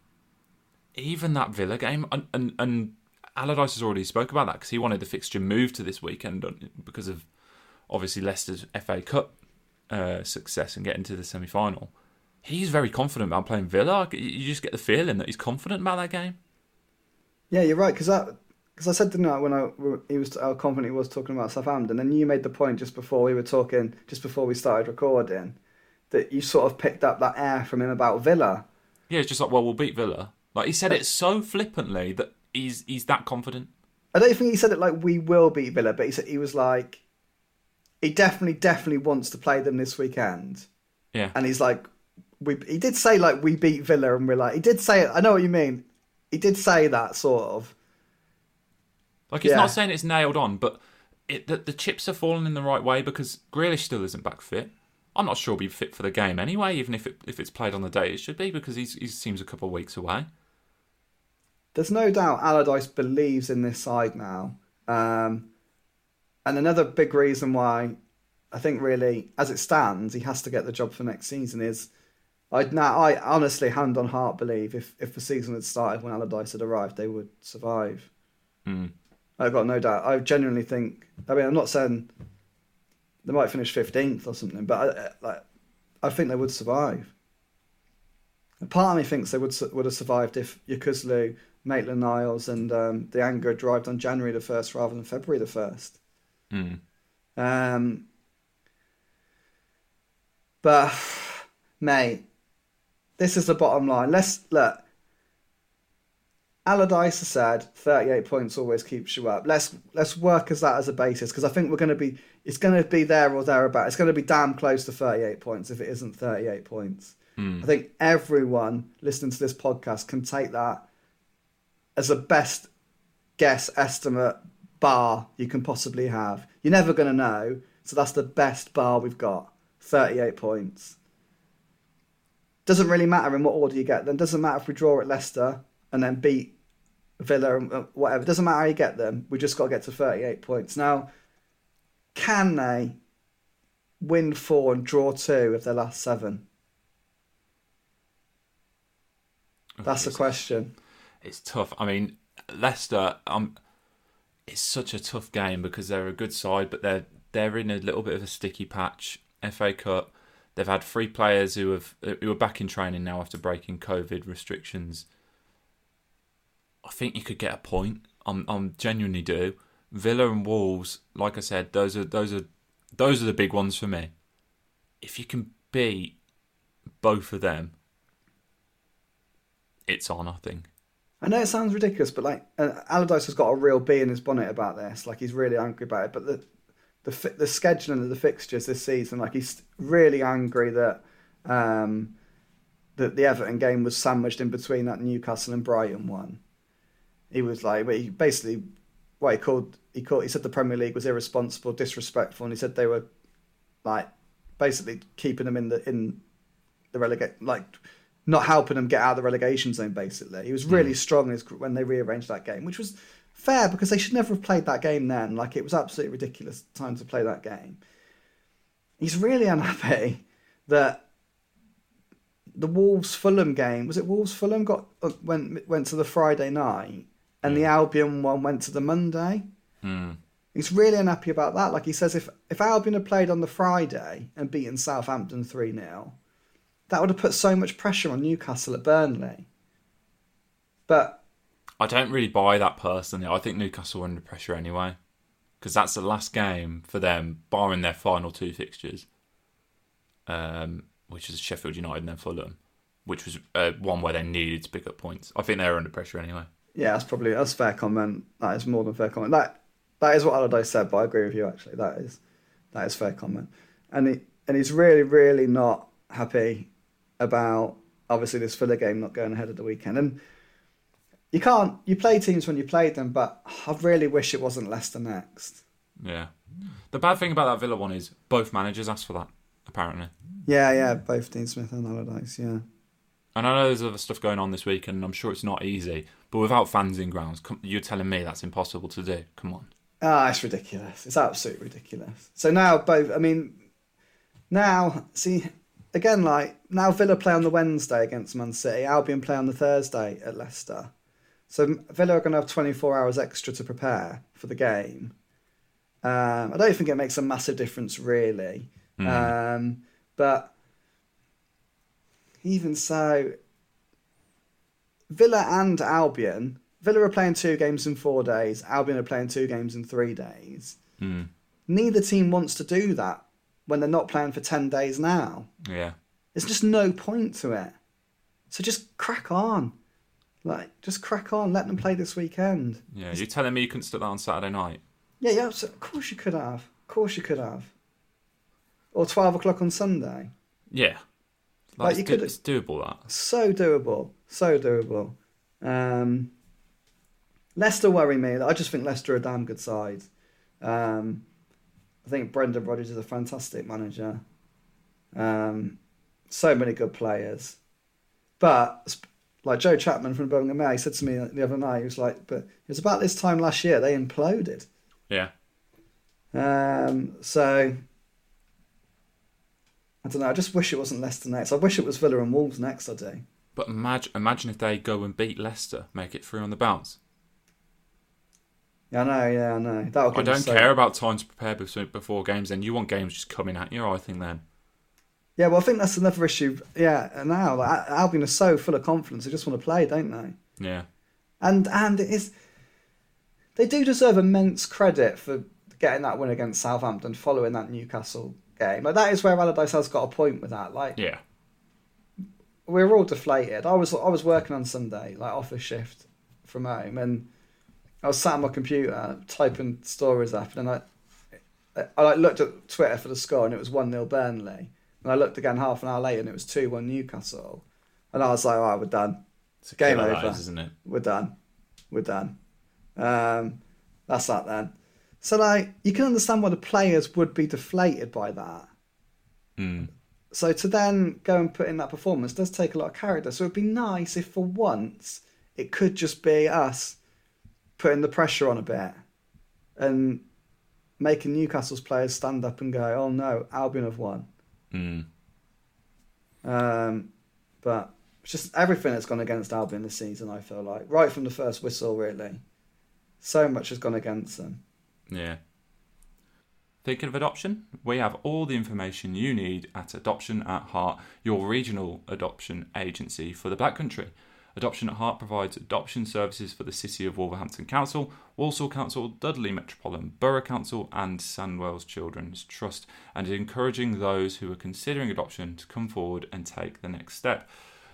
[SPEAKER 1] even that Villa game, and and, and Allardyce has already spoke about that because he wanted the fixture moved to this weekend because of obviously Leicester's FA Cup uh, success and getting to the semi final. He's very confident about playing Villa. You just get the feeling that he's confident about that game.
[SPEAKER 2] Yeah, you're right. Because that because I said didn't I when I he was how confident he was talking about Southampton, and you made the point just before we were talking, just before we started recording, that you sort of picked up that air from him about Villa.
[SPEAKER 1] Yeah, it's just like, well, we'll beat Villa. Like he said it so flippantly that he's he's that confident.
[SPEAKER 2] I don't think he said it like we will beat Villa, but he said he was like, he definitely, definitely wants to play them this weekend,
[SPEAKER 1] Yeah,
[SPEAKER 2] and he's like, we. He did say like we beat Villa, and we're like, he did say it. I know what you mean. He did say that sort of.
[SPEAKER 1] like he's
[SPEAKER 2] yeah.
[SPEAKER 1] not saying it's nailed on, but it the, the chips are falling in the right way because Grealish still isn't back fit. I'm not sure he'll be fit for the game anyway, even if it if it's played on the day it should be because he's he seems a couple of weeks away.
[SPEAKER 2] There's no doubt Allardyce believes in this side now. Um, and another big reason why I think really, as it stands, he has to get the job for next season is I now I honestly hand on heart believe if, if the season had started when Allardyce had arrived, they would survive.
[SPEAKER 1] Hmm.
[SPEAKER 2] I've got no doubt. I genuinely think. I mean, I'm not saying they might finish fifteenth or something, but I, like I think they would survive. Part of me thinks they would would have survived if Yokuslu, Maitland Niles, and um, Diagne arrived on January the first rather than February the first.
[SPEAKER 1] Mm.
[SPEAKER 2] Um, but mate, this is the bottom line. Let's look. Allardyce has said 38 points always keeps you up. Let's let's work as that as a basis because I think we're going to be it's going to be there or thereabout. It's going to be damn close to 38 points if it isn't 38 points.
[SPEAKER 1] Mm.
[SPEAKER 2] I think everyone listening to this podcast can take that as a best guess estimate bar you can possibly have. You're never going to know, so that's the best bar we've got. 38 points. Doesn't really matter in what order you get them. Doesn't matter if we draw at Leicester and then beat Villa and uh, whatever. Doesn't matter how you get them. We just got to get to 38 points. Now, can they win four and draw two of their last seven? That's the question.
[SPEAKER 1] It's tough. I mean, Leicester. Um, it's such a tough game because they're a good side, but they're they're in a little bit of a sticky patch. FA Cup. They've had three players who have who are back in training now after breaking COVID restrictions. I think you could get a point. I'm I'm genuinely do. Villa and Wolves, like I said, those are those are those are the big ones for me. If you can beat both of them, it's on. I think.
[SPEAKER 2] I know it sounds ridiculous, but like uh, Allardyce has got a real bee in his bonnet about this. Like he's really angry about it. But the the the scheduling of the fixtures this season, like he's really angry that um, that the Everton game was sandwiched in between that Newcastle and Brighton one. He was like, but he basically what he called he called he said the Premier League was irresponsible, disrespectful, and he said they were like basically keeping them in the in the relegate like not helping them get out of the relegation zone. Basically, he was really mm. strong when they rearranged that game, which was fair because they should never have played that game then. Like it was absolutely ridiculous time to play that game. He's really unhappy that the Wolves Fulham game was it Wolves Fulham got uh, went went to the Friday night and mm. the Albion one went to the Monday.
[SPEAKER 1] Mm.
[SPEAKER 2] He's really unhappy about that. Like he says, if if Albion had played on the Friday and beaten Southampton three 0 that would have put so much pressure on Newcastle at Burnley. But
[SPEAKER 1] I don't really buy that personally. I think Newcastle are under pressure anyway, because that's the last game for them, barring their final two fixtures, um, which is Sheffield United and then Fulham, which was uh, one where they needed to pick up points. I think they were under pressure anyway.
[SPEAKER 2] Yeah, that's probably that's fair comment. That is more than fair comment. That that is what Allardyce said, but I agree with you actually. That is that is fair comment, and he and he's really really not happy about obviously this Villa game not going ahead at the weekend. And you can't you play teams when you played them, but I really wish it wasn't Leicester next.
[SPEAKER 1] Yeah. The bad thing about that Villa one is both managers asked for that, apparently.
[SPEAKER 2] Yeah, yeah, both Dean Smith and Allardyce, yeah.
[SPEAKER 1] And I know there's other stuff going on this week, and I'm sure it's not easy. But without fans in grounds, you're telling me that's impossible to do. Come on.
[SPEAKER 2] Ah, it's ridiculous. It's absolutely ridiculous. So now both, I mean, now see, again, like now Villa play on the Wednesday against Man City, Albion play on the Thursday at Leicester. So Villa are going to have 24 hours extra to prepare for the game. Um, I don't think it makes a massive difference, really. Mm. Um, but even so, Villa and Albion, Villa are playing two games in four days, Albion are playing two games in three days.
[SPEAKER 1] Mm.
[SPEAKER 2] Neither team wants to do that when they're not playing for 10 days now.
[SPEAKER 1] Yeah.
[SPEAKER 2] There's just no point to it. So just crack on. Like, just crack on. Let them play this weekend.
[SPEAKER 1] Yeah, you're telling me you couldn't start that on Saturday night?
[SPEAKER 2] Yeah, yeah, of course you could have. Of course you could have. Or 12 o'clock on Sunday.
[SPEAKER 1] Yeah. Like, like you could. It's doable, that.
[SPEAKER 2] So doable. So doable. Um, Leicester worry me. I just think Leicester are a damn good side. Um, think Brendan Rodgers is a fantastic manager. Um, so many good players. But like Joe Chapman from Birmingham Mail, he said to me the other night, he was like, "But it was about this time last year they imploded."
[SPEAKER 1] Yeah.
[SPEAKER 2] Um. So I don't know. I just wish it wasn't Leicester next. I wish it was Villa and Wolves next. I do.
[SPEAKER 1] But imagine, imagine if they go and beat Leicester, make it through on the bounce.
[SPEAKER 2] Yeah, I know. Yeah, I know. That'll
[SPEAKER 1] I don't so... care about time to prepare before games. Then you want games just coming at you. I think then.
[SPEAKER 2] Yeah, well, I think that's another issue. Yeah, now like, Albion are so full of confidence; they just want to play, don't they?
[SPEAKER 1] Yeah.
[SPEAKER 2] And and it is they do deserve immense credit for getting that win against Southampton, following that Newcastle game. Like that is where Allardyce has got a point with that. Like,
[SPEAKER 1] Yeah.
[SPEAKER 2] we're all deflated. I was I was working on Sunday, like office shift from home, and I was sat on my computer typing stories up, and then I I like looked at Twitter for the score, and it was one 0 Burnley, and I looked again half an hour later, and it was two one Newcastle, and I was like, oh, we're done,
[SPEAKER 1] It's a
[SPEAKER 2] Game over.
[SPEAKER 1] is, isn't it?
[SPEAKER 2] we're done, we're done. Um, that's that then. So like you can understand why the players would be deflated by that.
[SPEAKER 1] Mm.
[SPEAKER 2] So to then go and put in that performance does take a lot of character. So it'd be nice if for once it could just be us putting the pressure on a bit and making Newcastle's players stand up and go, "Oh no, Albion have won."
[SPEAKER 1] Mm.
[SPEAKER 2] Um, but it's just everything that's gone against Albion this season. I feel like right from the first whistle, really, so much has gone against them.
[SPEAKER 1] Yeah. Thinking of adoption? We have all the information you need at Adoption at Heart, your regional adoption agency for the Black Country. Adoption at Heart provides adoption services for the City of Wolverhampton Council, Walsall Council, Dudley Metropolitan Borough Council, and Sandwells Children's Trust, and is encouraging those who are considering adoption to come forward and take the next step.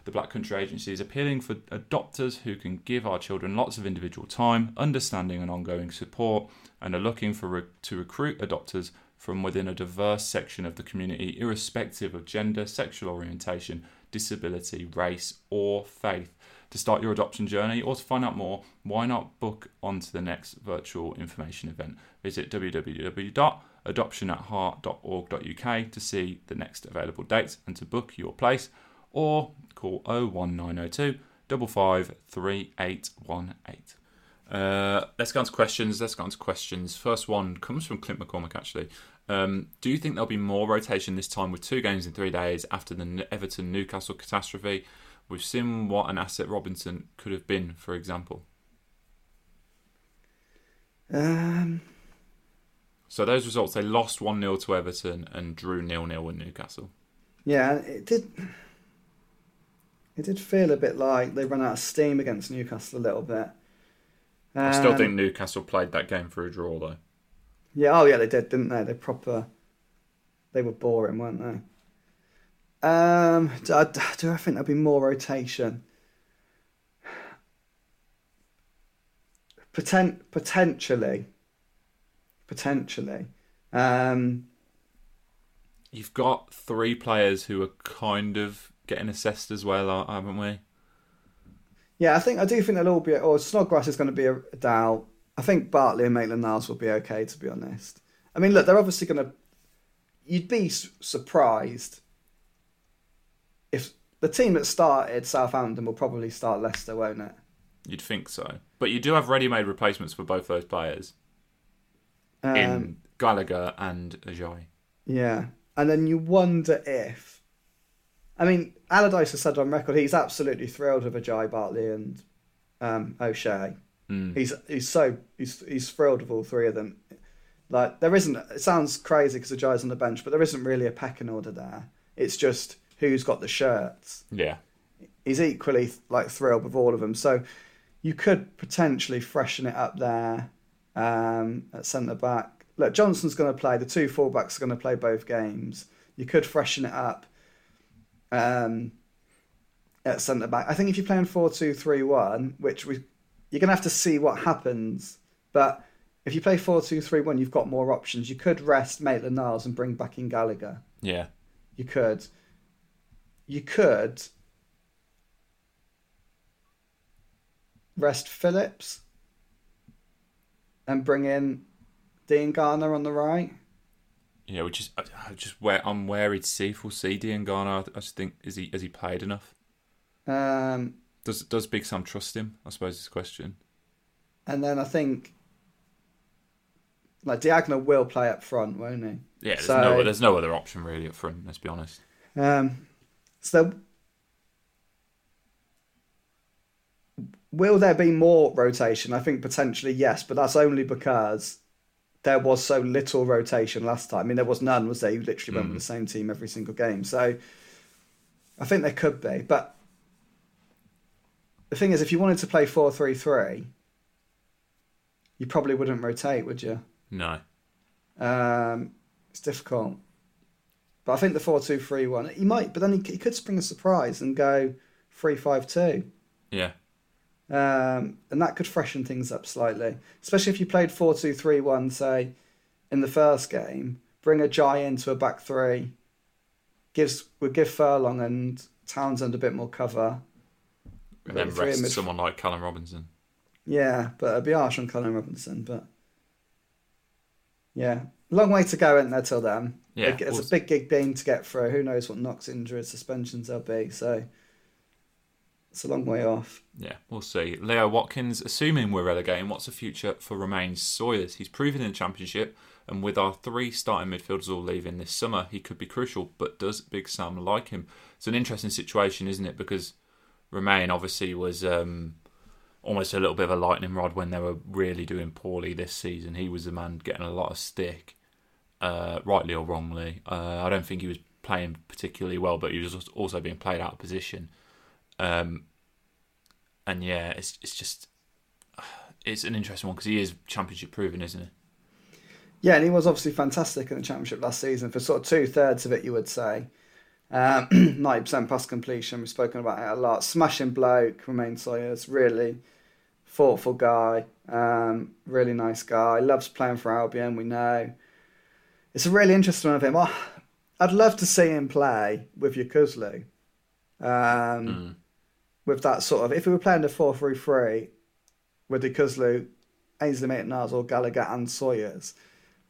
[SPEAKER 1] The Black Country Agency is appealing for adopters who can give our children lots of individual time, understanding, and ongoing support, and are looking for re- to recruit adopters from within a diverse section of the community, irrespective of gender, sexual orientation, disability, race, or faith. To start your adoption journey or to find out more, why not book onto the next virtual information event? Visit www.adoptionatheart.org.uk to see the next available dates and to book your place, or call 01902 553818. Uh, let's go on to questions. Let's go on to questions. First one comes from Clint McCormick, actually. Um, do you think there'll be more rotation this time with two games in three days after the Everton Newcastle catastrophe? We've seen what an asset Robinson could have been, for example.
[SPEAKER 2] Um,
[SPEAKER 1] So those results, they lost 1 0 to Everton and drew 0 0 with Newcastle.
[SPEAKER 2] yeah, it did. It did feel a bit like they ran out of steam against Newcastle a little bit.
[SPEAKER 1] I still
[SPEAKER 2] Um,
[SPEAKER 1] think Newcastle played that game for a draw, though.
[SPEAKER 2] Yeah, oh yeah, they did, didn't they? They proper. They were boring, weren't they? Um, do I, do I think there'll be more rotation? Potent, potentially, potentially. Um,
[SPEAKER 1] You've got three players who are kind of getting assessed as well, haven't we?
[SPEAKER 2] yeah, I think I do think they'll all be. Or Snodgrass is going to be a, a doubt. I think Bartley and Maitland Niles will be okay, to be honest. I mean, look, they're obviously going to. You'd be surprised the team that started Southampton will probably start Leicester, won't it?
[SPEAKER 1] You'd think so. But you do have ready made replacements for both those players
[SPEAKER 2] Um,
[SPEAKER 1] in Gallagher and Ajayi.
[SPEAKER 2] Yeah, and then you wonder if. I mean, Allardyce has said on record he's absolutely thrilled with Ajayi Bartley and um, O'Shea.
[SPEAKER 1] Mm.
[SPEAKER 2] He's he's so he's he's thrilled with all three of them. Like there isn't. It sounds crazy because Ajayi's on the bench, but there isn't really a pecking order there. It's just who's got the shirts.
[SPEAKER 1] Yeah.
[SPEAKER 2] He's equally like thrilled with all of them. So you could potentially freshen it up there um, at centre back. Look, Johnson's going to play. The two fullbacks are going to play both games. You could freshen it up um, at centre back. I think if you're playing four two three one, which we you're going to have to see what happens, but if you play four two three one, you've got more options. You could rest Maitland Niles and bring back in Gallagher.
[SPEAKER 1] Yeah.
[SPEAKER 2] You could. You could rest Phillips and bring in Diangana on the right.
[SPEAKER 1] Yeah, which is I, I just where I'm wary to see if we'll see Diangana. I just think is he has he played enough?
[SPEAKER 2] Um,
[SPEAKER 1] Does does Big Sam trust him? I suppose is the question.
[SPEAKER 2] and then I think like Diagne will play up front, won't he?
[SPEAKER 1] Yeah, there's
[SPEAKER 2] So-
[SPEAKER 1] no there's no other option really up front. Let's be honest.
[SPEAKER 2] Um, so, will there be more rotation? I think potentially yes, but that's only because there was so little rotation last time. I mean, there was none, was there? You literally went with the same team every single game. So I think there could be. But the thing is, if you wanted to play 4 3 3, you probably wouldn't rotate, would you?
[SPEAKER 1] No.
[SPEAKER 2] Um, it's difficult. But I think the 4 2 3 1, he might, but then he, he could spring a surprise and go 3 5 2.
[SPEAKER 1] Yeah.
[SPEAKER 2] Um, and that could freshen things up slightly, especially if you played 4 2 3 1, say, in the first game, bring Ajayi into a back three, gives would give Furlong and Townsend a bit more cover.
[SPEAKER 1] And then rest
[SPEAKER 2] mid-
[SPEAKER 1] someone like Callum Robinson.
[SPEAKER 2] Yeah, but it'd be harsh on Callum Robinson. But yeah, long way to go, isn't there, till then?
[SPEAKER 1] Yeah,
[SPEAKER 2] Like, it's
[SPEAKER 1] we'll-
[SPEAKER 2] a big gig game to get through. Who knows what knocks, injuries, suspensions there'll be? So it's a long way off.
[SPEAKER 1] Yeah, we'll see. Leo Watkins, assuming we're relegating, what's the future for Romaine Sawyers? He's proven in the Championship, and with our three starting midfielders all leaving this summer, he could be crucial. But does Big Sam like him? It's an interesting situation, isn't it? Because Romain obviously was um, almost a little bit of a lightning rod when they were really doing poorly this season. He was the man getting a lot of stick, uh, rightly or wrongly. Uh, I don't think he was playing particularly well, but he was also being played out of position. Um, and yeah, it's it's just it's an interesting one because he is championship proven, isn't he?
[SPEAKER 2] Yeah, and he was obviously fantastic in the championship last season for sort of two thirds of it, you would say. Um, Ninety percent pass completion. We've spoken about it a lot. Smashing bloke, Romaine Sawyers, really thoughtful guy, um, really nice guy. Loves playing for Albion. We know. It's a really interesting one of him. Oh, I'd love to see him play with Yokuslu. Um, With that sort of, if we were playing the four three three, with Yokuslu, Ainsley Maitland-Niles or Gallagher and Sawyers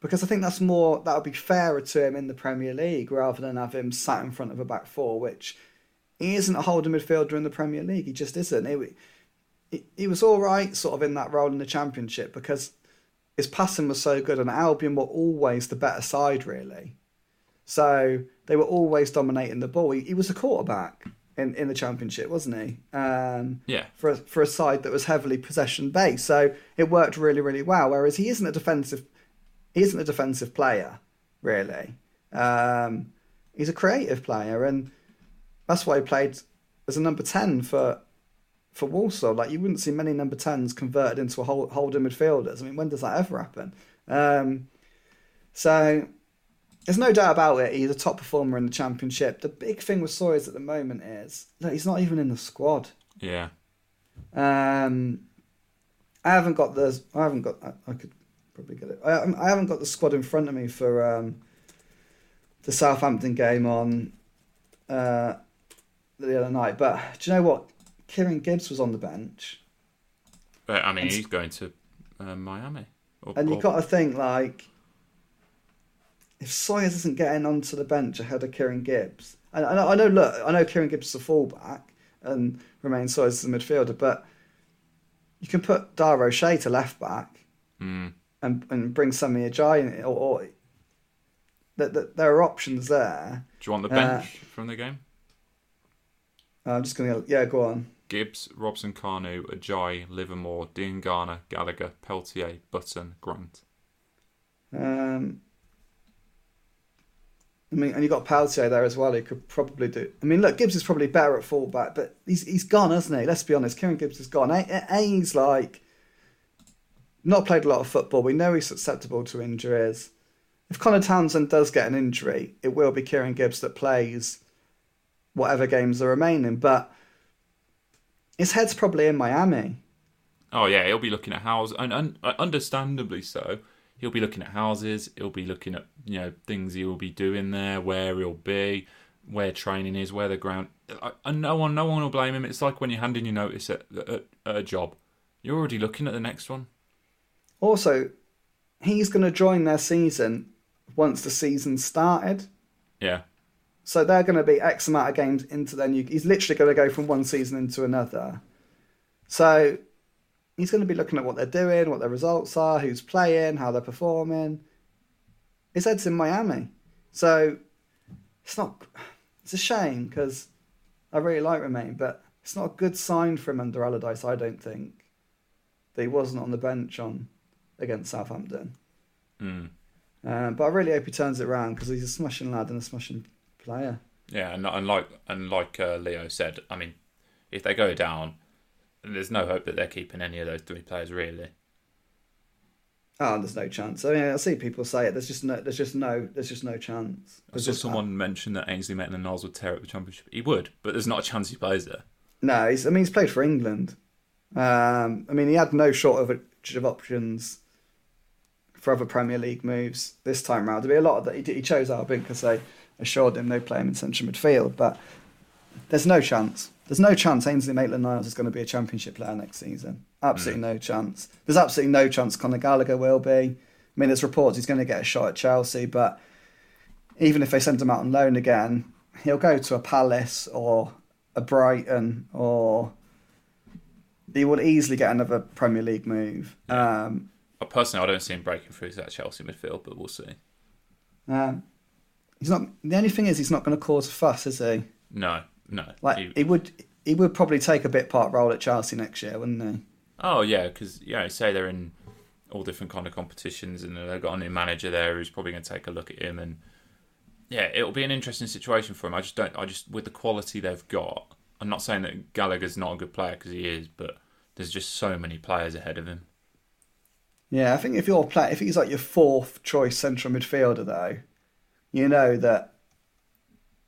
[SPEAKER 2] because I think that's more that would be fairer to him in the Premier League rather than have him sat in front of a back four, which he isn't a holding midfielder in the Premier League. He just isn't. He, he, he was all right, sort of in that role in the Championship because his passing was so good, and Albion were always the better side, really. So they were always dominating the ball. He, he was a quarterback in, in the Championship, wasn't he? Um,
[SPEAKER 1] Yeah,
[SPEAKER 2] for a, for a side that was heavily possession based. So it worked really, really well. Whereas he isn't a defensive, he isn't a defensive player, really. Um, he's a creative player, and that's why he played as a number ten for for Walsall. Like you wouldn't see many number tens converted into a hold, holding midfielders. I mean, when does that ever happen? Um, so there's no doubt about it. He's a top performer in the championship. The big thing with Sawyers at the moment is look, he's not even in the squad.
[SPEAKER 1] yeah,
[SPEAKER 2] Um, I haven't got the. I haven't got. I, I could probably get it. I, I haven't got the squad in front of me for um, the Southampton game on uh, the other night. But do you know what? Kieran Gibbs was on the bench,
[SPEAKER 1] but I mean
[SPEAKER 2] And-
[SPEAKER 1] he's going to uh, Miami. Or,
[SPEAKER 2] and you've got to think like, if Sawyers isn't getting onto the bench ahead of Kieran Gibbs, and I know, I know look, I know Kieran Gibbs is a fullback and Romaine Sawyers is a midfielder, but you can put Dara O'Shea to left back.
[SPEAKER 1] Mm,
[SPEAKER 2] and and bring Semi Ajayi in, or, or that, that there are options there.
[SPEAKER 1] do you want the
[SPEAKER 2] Uh,
[SPEAKER 1] bench from the game?
[SPEAKER 2] I'm just gonna yeah go on.
[SPEAKER 1] Gibbs, Robson, Kanu, Ajayi, Livermore, Diangana, Gallagher, Peltier, Button, Grant.
[SPEAKER 2] Um, I mean, and you've got Peltier there as well. He could probably do. I mean, look, Gibbs is probably better at fullback, but he's he's gone, hasn't he? Let's be honest. Kieran Gibbs is gone. A- A- He's like not played a lot of football. We know he's susceptible to injuries. If Conor Townsend does get an injury, it will be Kieran Gibbs that plays whatever games are remaining. But his head's probably in Miami.
[SPEAKER 1] Oh yeah, he'll be looking at houses, and, and uh, understandably so. He'll be looking at houses. He'll be looking at you know things he will be doing there, where he'll be, where training is, where the ground. And no one, no one will blame him. It's like when you're handing your notice at, at, at a job. You're already looking at the next one.
[SPEAKER 2] Also, he's going to join their season once the season started.
[SPEAKER 1] Yeah,
[SPEAKER 2] So they're going to be X amount of games into their new. He's literally going to go from one season into another. So he's going to be looking at what they're doing, what their results are, who's playing, how they're performing. His head's in Miami. So it's not. It's a shame because I really like Romaine, but it's not a good sign for him under Allardyce, I don't think, that he wasn't on the bench on against Southampton.
[SPEAKER 1] Mm.
[SPEAKER 2] Um, but I really hope he turns it around because he's a smashing lad and a smashing player.
[SPEAKER 1] Yeah, and, and like and like uh, Leo said, I mean, if they go down, there's no hope that they're keeping any of those three players really.
[SPEAKER 2] Oh, there's no chance. I mean, I see people say it. There's just no. There's just no. There's just no chance.
[SPEAKER 1] I saw
[SPEAKER 2] just-
[SPEAKER 1] someone mention that Ainsley Maitland-Niles would tear up the championship. He would, but there's not a chance he plays there.
[SPEAKER 2] No, he's, I mean he's played for England. Um, I mean he had no shortage of options for other Premier League moves this time round. There'd be a lot of that. He, he chose Albion because they assured him they'd play him in central midfield, but there's no chance. There's no chance Ainsley Maitland-Niles is going to be a Championship player next season. Absolutely no chance. There's absolutely no chance Conor Gallagher will be. I mean, there's reports he's going to get a shot at Chelsea, but even if they send him out on loan again, he'll go to a Palace or a Brighton or he will easily get another Premier League move. Um,
[SPEAKER 1] personally, I don't see him breaking through to that Chelsea midfield, but we'll see.
[SPEAKER 2] um, he's not. The only thing is, he's not going to cause a fuss, is he?
[SPEAKER 1] No, no.
[SPEAKER 2] Like
[SPEAKER 1] He-
[SPEAKER 2] he would. He would probably take a bit part role at Chelsea next year, wouldn't he?
[SPEAKER 1] oh yeah, because you know, say they're in all different kind of competitions, and they've got a new manager there who's probably going to take a look at him, and yeah, it'll be an interesting situation for him. I just don't. I just with the quality they've got. I'm not saying that Gallagher's not a good player because he is, but there's just so many players ahead of him.
[SPEAKER 2] Yeah, I think if you're play, if he's like your fourth choice central midfielder, though, you know that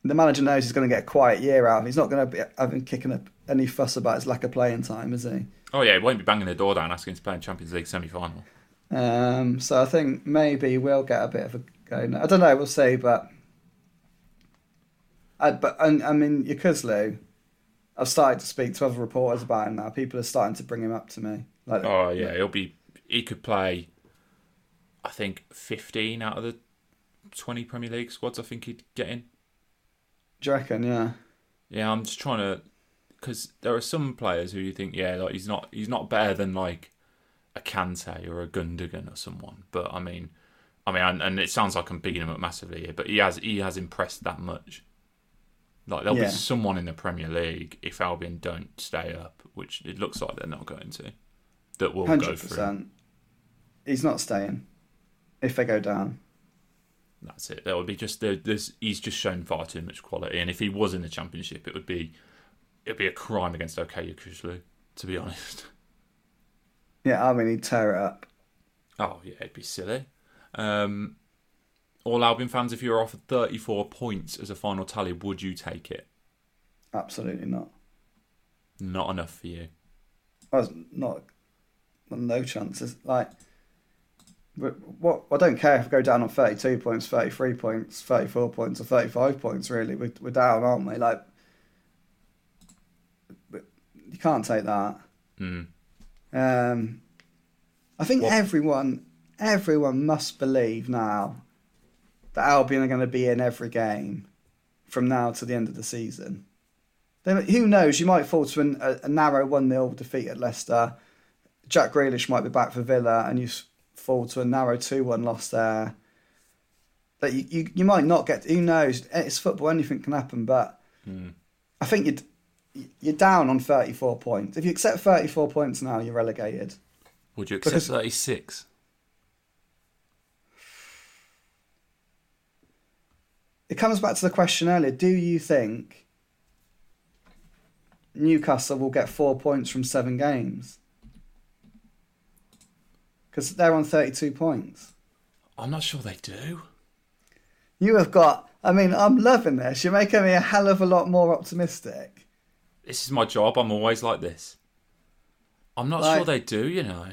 [SPEAKER 2] the manager knows he's going to get a quiet year out. He's not going to be having kicking up any fuss about his lack of playing time, is he?
[SPEAKER 1] Oh yeah, he won't be banging the door down asking to play in Champions League semi-final.
[SPEAKER 2] Um, so I think maybe we'll get a bit of a go. now. I don't know. We'll see, but I, but I, I mean, Yokuslu, I've started to speak to other reporters about him now. People are starting to bring him up to me. Like,
[SPEAKER 1] Oh yeah, he'll be. He could play. I think 15 out of the 20 Premier League squads. I think he'd get in.
[SPEAKER 2] do you reckon? Yeah.
[SPEAKER 1] Yeah, I'm just trying to, because there are some players who you think, yeah, like he's not, he's not better than like a Kante or a Gundogan or someone. But I mean, I mean, and, and it sounds like I'm bigging him up massively here, but he has, he has impressed that much. Like there'll
[SPEAKER 2] Yeah.
[SPEAKER 1] be someone in the Premier League if Albion don't stay up, which it looks like they're not going to, that will go
[SPEAKER 2] Hundred
[SPEAKER 1] through.
[SPEAKER 2] He's not staying if they go down.
[SPEAKER 1] That's it. There would be just there's he's just shown far too much quality, and if he was in the championship, it would be it'd be a crime against Okay Yokuslu, to be honest.
[SPEAKER 2] Yeah, I mean he'd tear it up.
[SPEAKER 1] Oh yeah, it'd be silly. Um, all Albion fans, if you were offered 34 points as a final tally, would you take it?
[SPEAKER 2] Absolutely not.
[SPEAKER 1] Not enough for you.
[SPEAKER 2] Well, not, no chances. Like, what? I don't care if we go down on thirty-two points, thirty-three points, thirty-four points, or thirty-five points. Really, we're, we're down, aren't we? Like, you can't take that.
[SPEAKER 1] Mm.
[SPEAKER 2] Um, I think
[SPEAKER 1] What-
[SPEAKER 2] everyone, everyone must believe now that Albion are going to be in every game from now to the end of the season. Then who knows? You might fall to an, a, a narrow one 0 defeat at Leicester. Jack Grealish might be back for Villa, and you fall to a narrow two one loss there. That you, you you might not get. Who knows? It's football. Anything can happen. But
[SPEAKER 1] Mm.
[SPEAKER 2] I think you're you're down on thirty four points. If you accept thirty four points now, you're relegated.
[SPEAKER 1] Would you accept
[SPEAKER 2] Because-
[SPEAKER 1] 36?
[SPEAKER 2] It comes back to the question earlier. Do you think Newcastle will get four points from seven games? Because they're on 32 points.
[SPEAKER 1] I'm not sure they do.
[SPEAKER 2] You have got, I mean, I'm loving this. You're making me a hell of a lot more optimistic.
[SPEAKER 1] This is my job. I'm always like this. I'm not
[SPEAKER 2] Like-
[SPEAKER 1] sure they do, you know.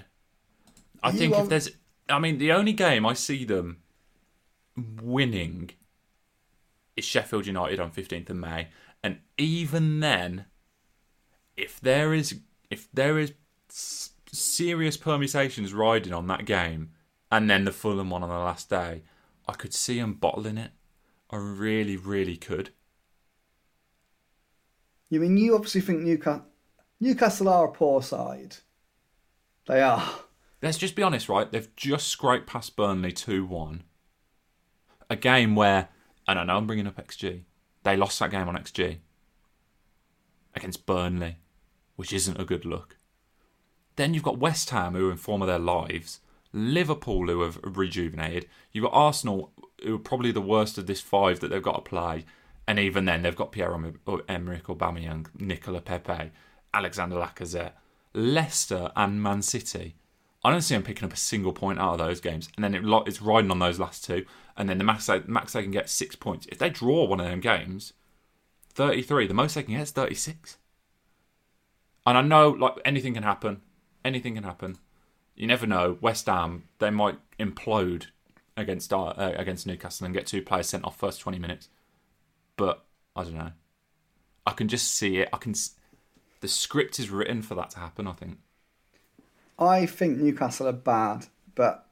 [SPEAKER 1] I
[SPEAKER 2] You
[SPEAKER 1] think
[SPEAKER 2] are-
[SPEAKER 1] if there's. I mean, the only game I see them winning is Sheffield United on 15th of May. And even then, if there is. If there is serious permutations riding on that game, and then the Fulham one on the last day, I could see them bottling it. I really, really could.
[SPEAKER 2] You mean you obviously think Newcastle, Newcastle are a poor side? They are.
[SPEAKER 1] Let's just be honest, right? They've just scraped past Burnley 2 1. A game where, and I know I'm bringing up XG, they lost that game on XG against Burnley, which isn't a good look. Then you've got West Ham, who are in form of their lives, Liverpool, who have rejuvenated. You've got Arsenal, who are probably the worst of this five that they've got to play. And even then, they've got Pierre Emerick Aubameyang, Nicola Pepe, Alexander Lacazette, Leicester, and Man City. I don't see them picking up a single point out of those games, and then it, it's riding on those last two, and then the max they, max they can get six points. If they draw one of them games, thirty-three, the most they can get is thirty-six. And I know, like anything can happen, anything can happen. You never know. West Ham, they might implode against uh, against Newcastle and get two players sent off first twenty minutes but I don't know. I can just see it. I can. The script is written for that to happen. I think.
[SPEAKER 2] I think Newcastle are bad, but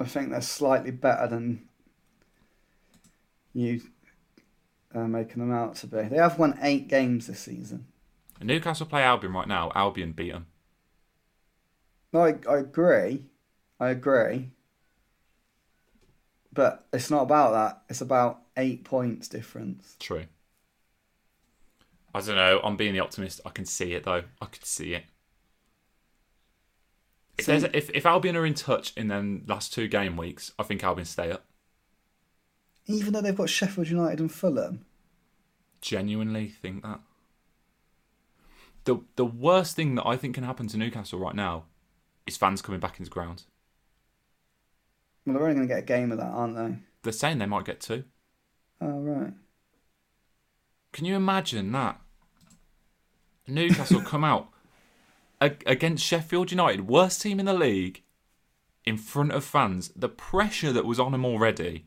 [SPEAKER 2] I think they're slightly better than you are making them out to be. They have won eight games this season.
[SPEAKER 1] Newcastle play Albion right now. Albion beat them.
[SPEAKER 2] No, I, I agree. I agree. But it's not about that. It's about eight points difference.
[SPEAKER 1] True. I don't know. I'm being the optimist. I can see it though. I could see it. If, a, if if Albion are in touch in them last two game weeks, I think Albion stay up.
[SPEAKER 2] Even though they've got Sheffield United and Fulham.
[SPEAKER 1] Genuinely think that. The the worst thing that I think can happen to Newcastle right now is fans coming back into ground.
[SPEAKER 2] Well, they're only going to get a game of that, aren't they?
[SPEAKER 1] They're saying they might get two.
[SPEAKER 2] Oh, right.
[SPEAKER 1] Can you imagine that? Newcastle come out against Sheffield United, worst team in the league, in front of fans. The pressure that was on them already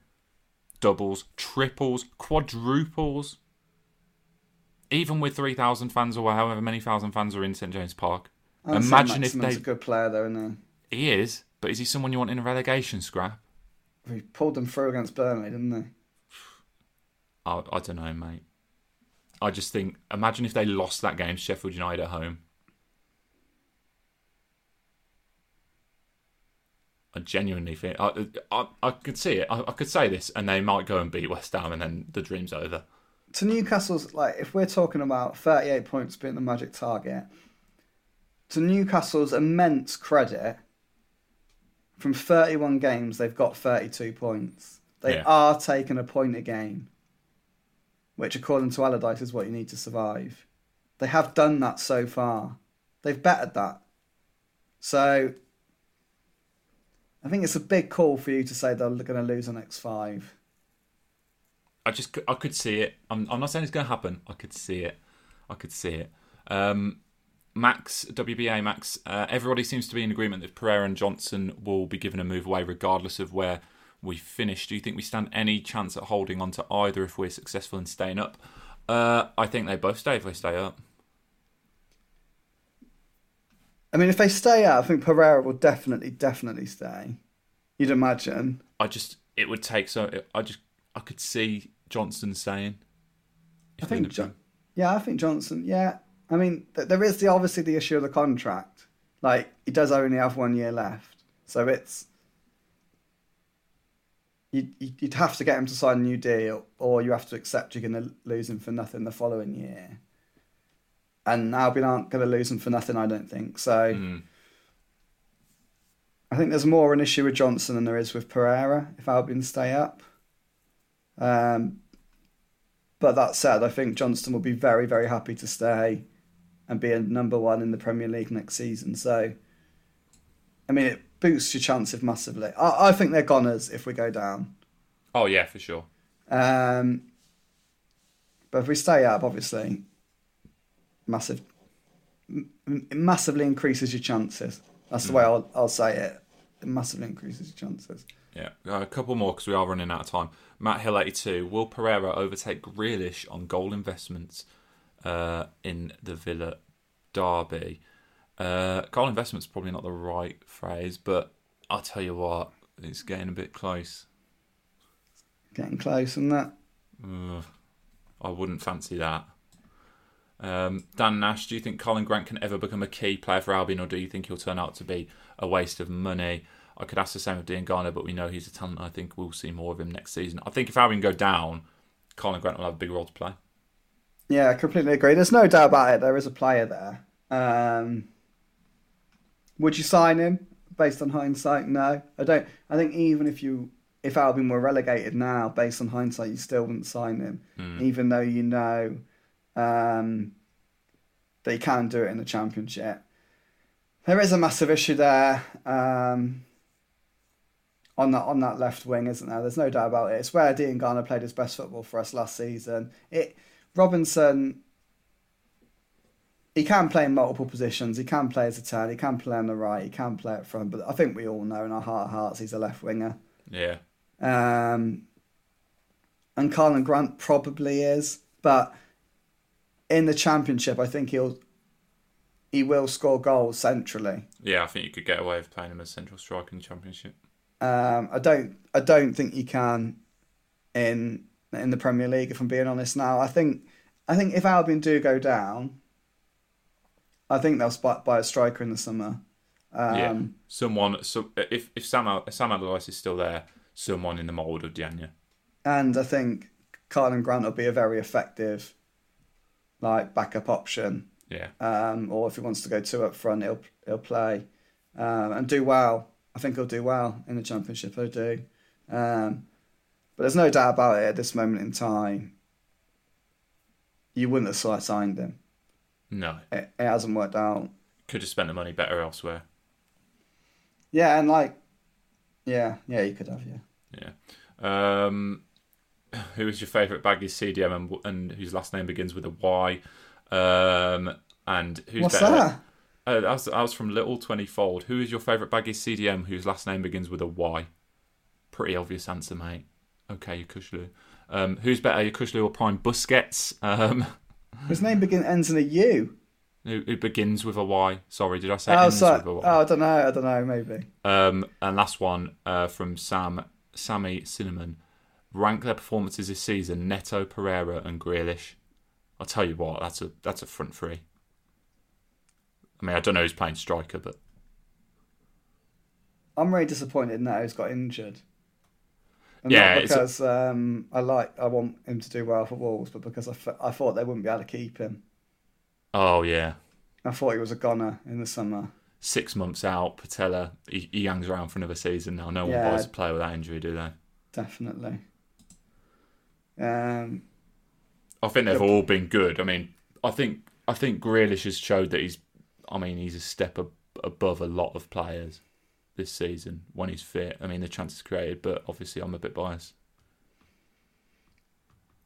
[SPEAKER 1] doubles, triples, quadruples. Even with 3,000 fans or however many thousand fans are in St James Park.
[SPEAKER 2] Imagine if they. A good player, though, isn't
[SPEAKER 1] he? He is, but is he someone you want in a relegation scrap?
[SPEAKER 2] He pulled them through against Burnley, didn't they?
[SPEAKER 1] I, I don't know, mate. I just think, imagine if they lost that game, Sheffield United at home. I genuinely think I, I, I could see it. I, I, could say this, and they might go and beat West Ham, and then the dream's over.
[SPEAKER 2] To Newcastle's, like, if we're talking about 38 points being the magic target, to Newcastle's immense credit, from 31 games, they've got 32 points. They yeah. are taking a point a game, which, according to Allardyce, is what you need to survive. They have done that so far. They've bettered that. So, I think it's a big call for you to say they're going to lose the next five.
[SPEAKER 1] I just I could see it. I'm, I'm not saying it's going to happen. I could see it. I could see it. Um, Max, WBA Max, uh, everybody seems to be in agreement that Pereira and Johnstone will be given a move away regardless of where we finish. Do you think we stand any chance at holding on to either if we're successful in staying up? Uh, I think they both stay if they stay up.
[SPEAKER 2] I mean, if they stay out, I think Pereira will definitely, definitely stay. You'd imagine.
[SPEAKER 1] I just, it would take so. I just, I could see Johnstone staying.
[SPEAKER 2] I think, jo- yeah, I think Johnstone. Yeah, I mean, there is the obviously the issue of the contract. Like he does only have one year left, so it's you'd, you'd have to get him to sign a new deal, or you have to accept you're going to lose him for nothing the following year. And Albion aren't going to lose him for nothing, I don't think. So mm. I think there's more an issue with Johnstone than there is with Pereira if Albion stay up. Um, but that said, I think Johnstone will be very, very happy to stay and be a number one in the Premier League next season. So, I mean, it boosts your chances massively. I, I think they're goners if we go down.
[SPEAKER 1] Oh yeah, for sure.
[SPEAKER 2] Um, but if we stay up, obviously, massive, it massively increases your chances. That's the mm. way I'll, I'll say it. It massively increases your chances.
[SPEAKER 1] Yeah, uh, a couple more because we are running out of time. Matt Hill, 82. Will Pereira overtake Grealish on goal investments uh, in the Villa derby. Uh, goal investment's probably not the right phrase, but I'll tell you what, it's getting a bit close.
[SPEAKER 2] Getting close, isn't that?
[SPEAKER 1] I wouldn't fancy that. Um, Dan Nash, do you think Karlan Grant can ever become a key player for Albion, or do you think he'll turn out to be a waste of money? I could ask the same of Diangana, but we know he's a talent. I think we'll see more of him next season. I think if Albion go down, Karlan Grant will have a big role to play.
[SPEAKER 2] Yeah, I completely agree. There's no doubt about it. There is a player there. Um, would you sign him? based on hindsight, no. I don't. I think even if you if Albion were relegated now, based on hindsight, you still wouldn't sign him,
[SPEAKER 1] Mm.
[SPEAKER 2] even though you know um, they can do it in the Championship. There is a massive issue there um, on that on that left wing, isn't there? There's no doubt about it. It's where Diangana played his best football for us last season. It Robinson. He can play in multiple positions. He can play as a ten. He can play on the right. He can play up front. But I think we all know in our heart of hearts he's a left winger.
[SPEAKER 1] Yeah.
[SPEAKER 2] Um, and Karlan Grant probably is, but in the championship, I think he'll he will score goals centrally.
[SPEAKER 1] Yeah, I think you could get away with playing him as central striker in the championship.
[SPEAKER 2] Um, I don't I don't think you can in in the Premier League. If I'm being honest now, I think I think if Albion do go down, I think they'll spot by a striker in the summer. Um,
[SPEAKER 1] yeah. Someone so if if Sam if Sam Allardyce is still there, someone in the mould of Diagne.
[SPEAKER 2] And I think Karlan Grant will be a very effective like backup option.
[SPEAKER 1] Yeah.
[SPEAKER 2] Um, or if he wants to go two up front, he'll he'll play um, and do well. I think he'll do well in the championship. I do, um, but there's no doubt about it. At this moment in time, you wouldn't have signed him.
[SPEAKER 1] No.
[SPEAKER 2] It, it hasn't worked out.
[SPEAKER 1] Could have spent the money better elsewhere.
[SPEAKER 2] Yeah, and like, yeah, yeah, you could have. Yeah,
[SPEAKER 1] Yeah. Um, who is your favourite baggy CDM and, and whose last name begins with a Y? Um, and who's
[SPEAKER 2] what's
[SPEAKER 1] better?
[SPEAKER 2] that?
[SPEAKER 1] Uh, that, was, that was from Little Twenty Fold. Who is your favourite baggy CDM whose last name begins with a Y? Pretty obvious answer, mate. Okay, Yokuslu. Um, who's better, Yokuslu or Prime Busquets? Um,
[SPEAKER 2] His name begin ends in a U.
[SPEAKER 1] who, who begins with a Y? Sorry, did I say
[SPEAKER 2] Oh,
[SPEAKER 1] ends
[SPEAKER 2] so,
[SPEAKER 1] with a Y?
[SPEAKER 2] oh, I don't know. I don't know. Maybe.
[SPEAKER 1] Um, and last one uh, from Sam Sammy Cinnamon. Rank their performances this season: Neto, Pereira, and Grealish. I'll tell you what, that's a that's a front three. I mean, I don't know who's playing striker, but
[SPEAKER 2] I'm really disappointed now he's got injured. And
[SPEAKER 1] Yeah,
[SPEAKER 2] not because um, I like I want him to do well for Wolves, but because I, f- I thought they wouldn't be able to keep him.
[SPEAKER 1] oh yeah,
[SPEAKER 2] I thought he was a goner in the summer.
[SPEAKER 1] six months out. Patella, he, he hangs around for another season now. No one
[SPEAKER 2] Yeah.
[SPEAKER 1] buys a player with that injury, do they?
[SPEAKER 2] Definitely. Um,
[SPEAKER 1] I think they've all been good. I mean, I think I think Grealish has showed that he's. I mean, he's a step ab- above a lot of players this season when he's fit. I mean, the chances created, but obviously I'm a bit biased.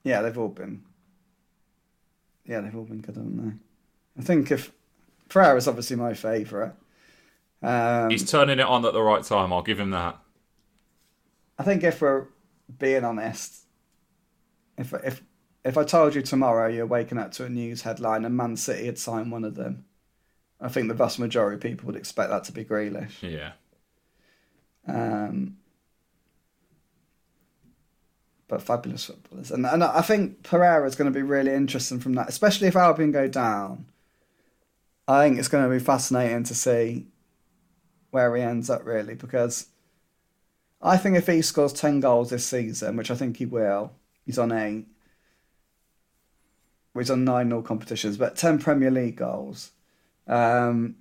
[SPEAKER 2] yeah, they've all been. Yeah, they've all been good, haven't they? I think if Pereira's obviously my favourite. Um,
[SPEAKER 1] He's turning it on at the right time. I'll give him that.
[SPEAKER 2] I think if we're being honest, if if if I told you tomorrow you're waking up to a news headline and Man City had signed one of them, I think the vast majority of people would expect that to be Grealish.
[SPEAKER 1] Yeah.
[SPEAKER 2] Um, but fabulous footballers, and and I think Pereira is going to be really interesting from that, especially if Albion go down. I think it's going to be fascinating to see where he ends up, really, because I think if he scores ten goals this season, which I think he will, he's on eight. He's on nine nil competitions, but ten Premier League goals. Um,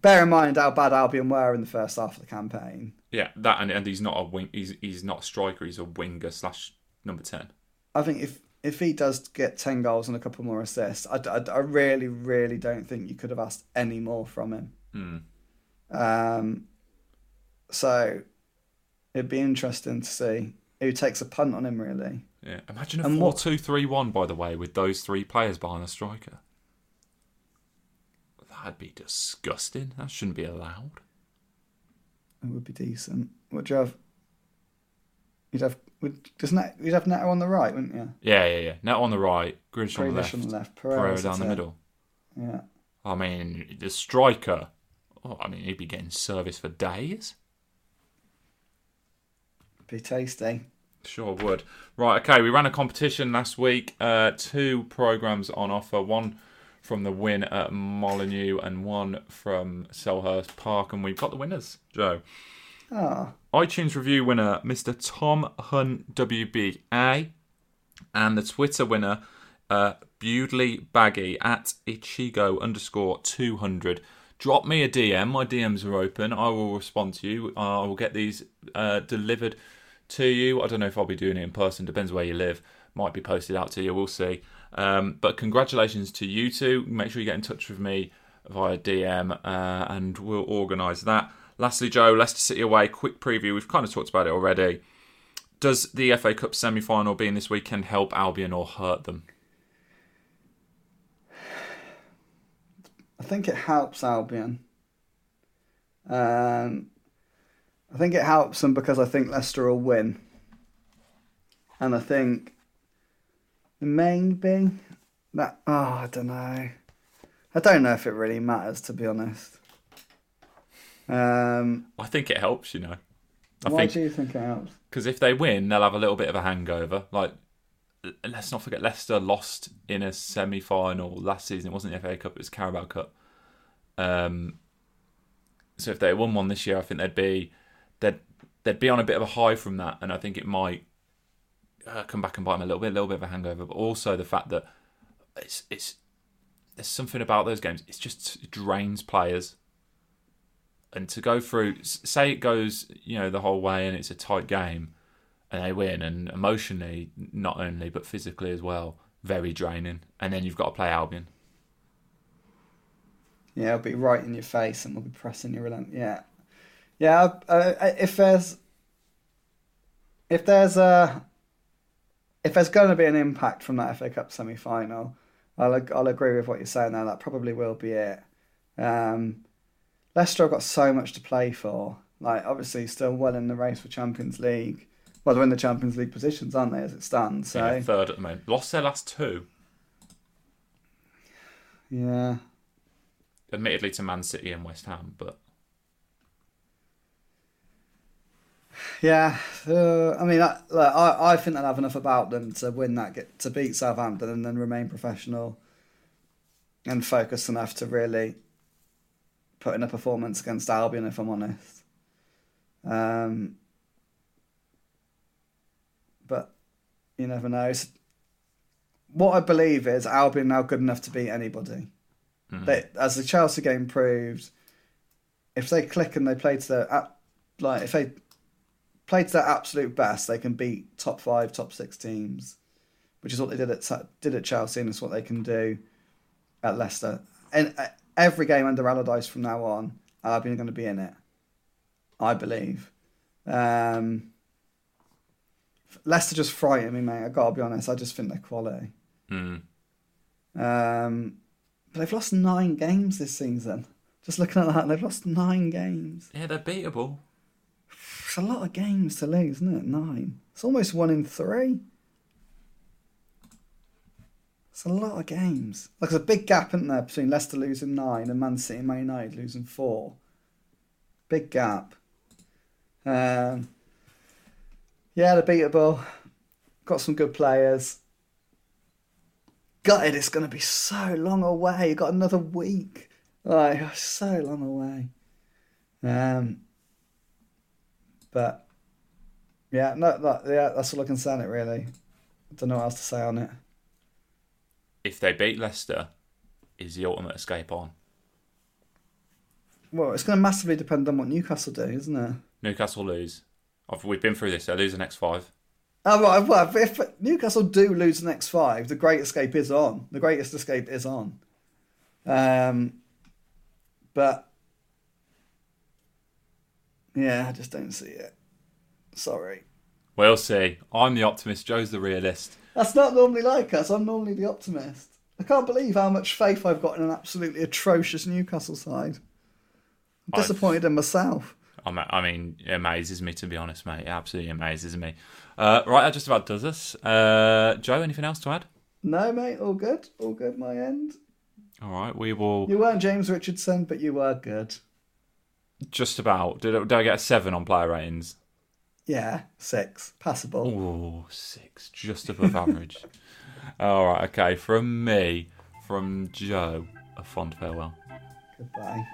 [SPEAKER 2] bear in mind how bad Albion were in the first half of the campaign.
[SPEAKER 1] Yeah, that and, and he's not a wing. He's he's not a striker. He's a winger slash number ten.
[SPEAKER 2] I think if if he does get ten goals and a couple more assists, I, I, I really really don't think you could have asked any more from him.
[SPEAKER 1] Hmm.
[SPEAKER 2] Um, so it'd be interesting to see who takes a punt on him. Really,
[SPEAKER 1] Yeah. Imagine a
[SPEAKER 2] And
[SPEAKER 1] four
[SPEAKER 2] what-
[SPEAKER 1] two three one. By the way, with those three players behind a striker. That'd be disgusting. That shouldn't be allowed.
[SPEAKER 2] it would be decent. Would you have? You'd have. Would just net, you'd have Neto on the right, wouldn't you?
[SPEAKER 1] Yeah, yeah, yeah. Net on the right, Grealish on the left,
[SPEAKER 2] on the left,
[SPEAKER 1] Pereira down the
[SPEAKER 2] at
[SPEAKER 1] middle.
[SPEAKER 2] Yeah,
[SPEAKER 1] I mean, the striker. Oh, I mean, he'd be getting service for days.
[SPEAKER 2] be tasty.
[SPEAKER 1] Sure would. Right, okay. We ran a competition last week. Uh, two programs on offer. One from the win at Molineux and one from Selhurst Park, and we've got the winners. Joe,
[SPEAKER 2] Ah,
[SPEAKER 1] iTunes review winner, Mr. Tom Hunt WBA, and the Twitter winner, uh, Bewdley Baggy at Ichigo underscore two hundred. drop me a DM. My DMs are open. I will respond to you. I will get these uh, delivered to you. I don't know if I'll be doing it in person. Depends where you live. Might be posted out to you. We'll see. Um, but congratulations to you two. Make sure you get in touch with me via DM, uh, and we'll organise that. Lastly, Joe, Leicester City away. Quick preview. We've kind of talked about it already. Does the FA Cup semi final being this weekend help Albion or hurt them?
[SPEAKER 2] I think it helps Albion. Um, I think it helps them because I think Leicester will win. And I think maybe that. Oh, I don't know. I don't know if it really matters, to be honest. Um,
[SPEAKER 1] I think it helps, you know. I
[SPEAKER 2] why
[SPEAKER 1] think
[SPEAKER 2] do you think it helps?
[SPEAKER 1] because if they win, they'll have a little bit of a hangover. Like, let's not forget Leicester lost in a semi-final last season. It wasn't the FA Cup; it was Carabao Cup. Um, so if they won one this year, I think they'd be they'd they'd be on a bit of a high from that, and I think it might uh, come back and bite them a little bit, a little bit of a hangover. But also the fact that it's it's there's something about those games. It's just it drains players and to go through say it goes you know the whole way and it's a tight game and they win and emotionally not only but physically as well very draining and then you've got to play albion
[SPEAKER 2] Yeah, it'll be right in your face and we'll be pressing your relent. Yeah, yeah. Uh, if there's if there's a if there's going to be an impact from that FA Cup semi final, I'll I'll agree with what you're saying there. That probably will be it. Um, Leicester have got so much to play for. Like obviously, still well in the race for Champions League. Well, they're in the Champions League positions, aren't they, as it stands? So
[SPEAKER 1] yeah, third at the moment lost their last two
[SPEAKER 2] yeah.
[SPEAKER 1] admittedly to man city and west ham but
[SPEAKER 2] Yeah, uh, I mean, I, I I think they'll have enough about them to win that, get to beat Southampton, and then remain professional and focused enough to really put in a performance against Albion. If I'm honest, um, but you never know. What I believe is Albion now good enough to beat anybody.
[SPEAKER 1] mm,
[SPEAKER 2] They, as the Chelsea game proved, if they click and they play to their like if they play to their absolute best, they can beat top five, top six teams, which is what they did at did at Chelsea, and it's what they can do at Leicester. And uh, every game under Allardyce from now on, Albion are going to be in it. I believe. Um, Leicester just frighten me, mate. I gotta be honest. I just think they're quality.
[SPEAKER 1] mm.
[SPEAKER 2] Um, but they've lost nine games this season. Just looking at that, they've lost nine games.
[SPEAKER 1] yeah they're beatable
[SPEAKER 2] a lot of games to lose, isn't it? Nine. It's almost one in three. It's a lot of games. Like there's a big gap, isn't there, between Leicester losing nine and Man City and Man United losing four. Big gap. Um, yeah, they're beatable. Got some good players. Gutted, it's going to be so long away. Got another week. Like, so long away. Um, but yeah, no, that, yeah, that's all I can say on it. Really, I don't know what else to say on it.
[SPEAKER 1] if they beat leicester is the ultimate escape on
[SPEAKER 2] Well, it's going to massively depend on what Newcastle do, isn't it?
[SPEAKER 1] newcastle lose I've, we've been through this they lose the next five
[SPEAKER 2] Oh, right, well, if Newcastle do lose the next five, the Great Escape is on. The Greatest Escape is on. Um, but yeah, I just don't see it. Sorry.
[SPEAKER 1] we'll see i'm the optimist joe's the realist
[SPEAKER 2] That's not normally like us. I'm normally the optimist. I can't believe how much faith I've got in an absolutely atrocious Newcastle side. I'm
[SPEAKER 1] I've-
[SPEAKER 2] disappointed in myself.
[SPEAKER 1] I'm, I mean, it amazes me to be honest, mate. It absolutely amazes me. Uh, right, that just about does us. Uh, Joe, anything else to add?
[SPEAKER 2] No, mate, all good. All good, my end.
[SPEAKER 1] All right, we will
[SPEAKER 2] You weren't James Richardson, but you were good.
[SPEAKER 1] Just about. Did I, did I get a seven on player ratings?
[SPEAKER 2] Yeah, six. Passable.
[SPEAKER 1] Oh, six. Just above average. All right, okay. From me, from Joe, a fond farewell.
[SPEAKER 2] Goodbye.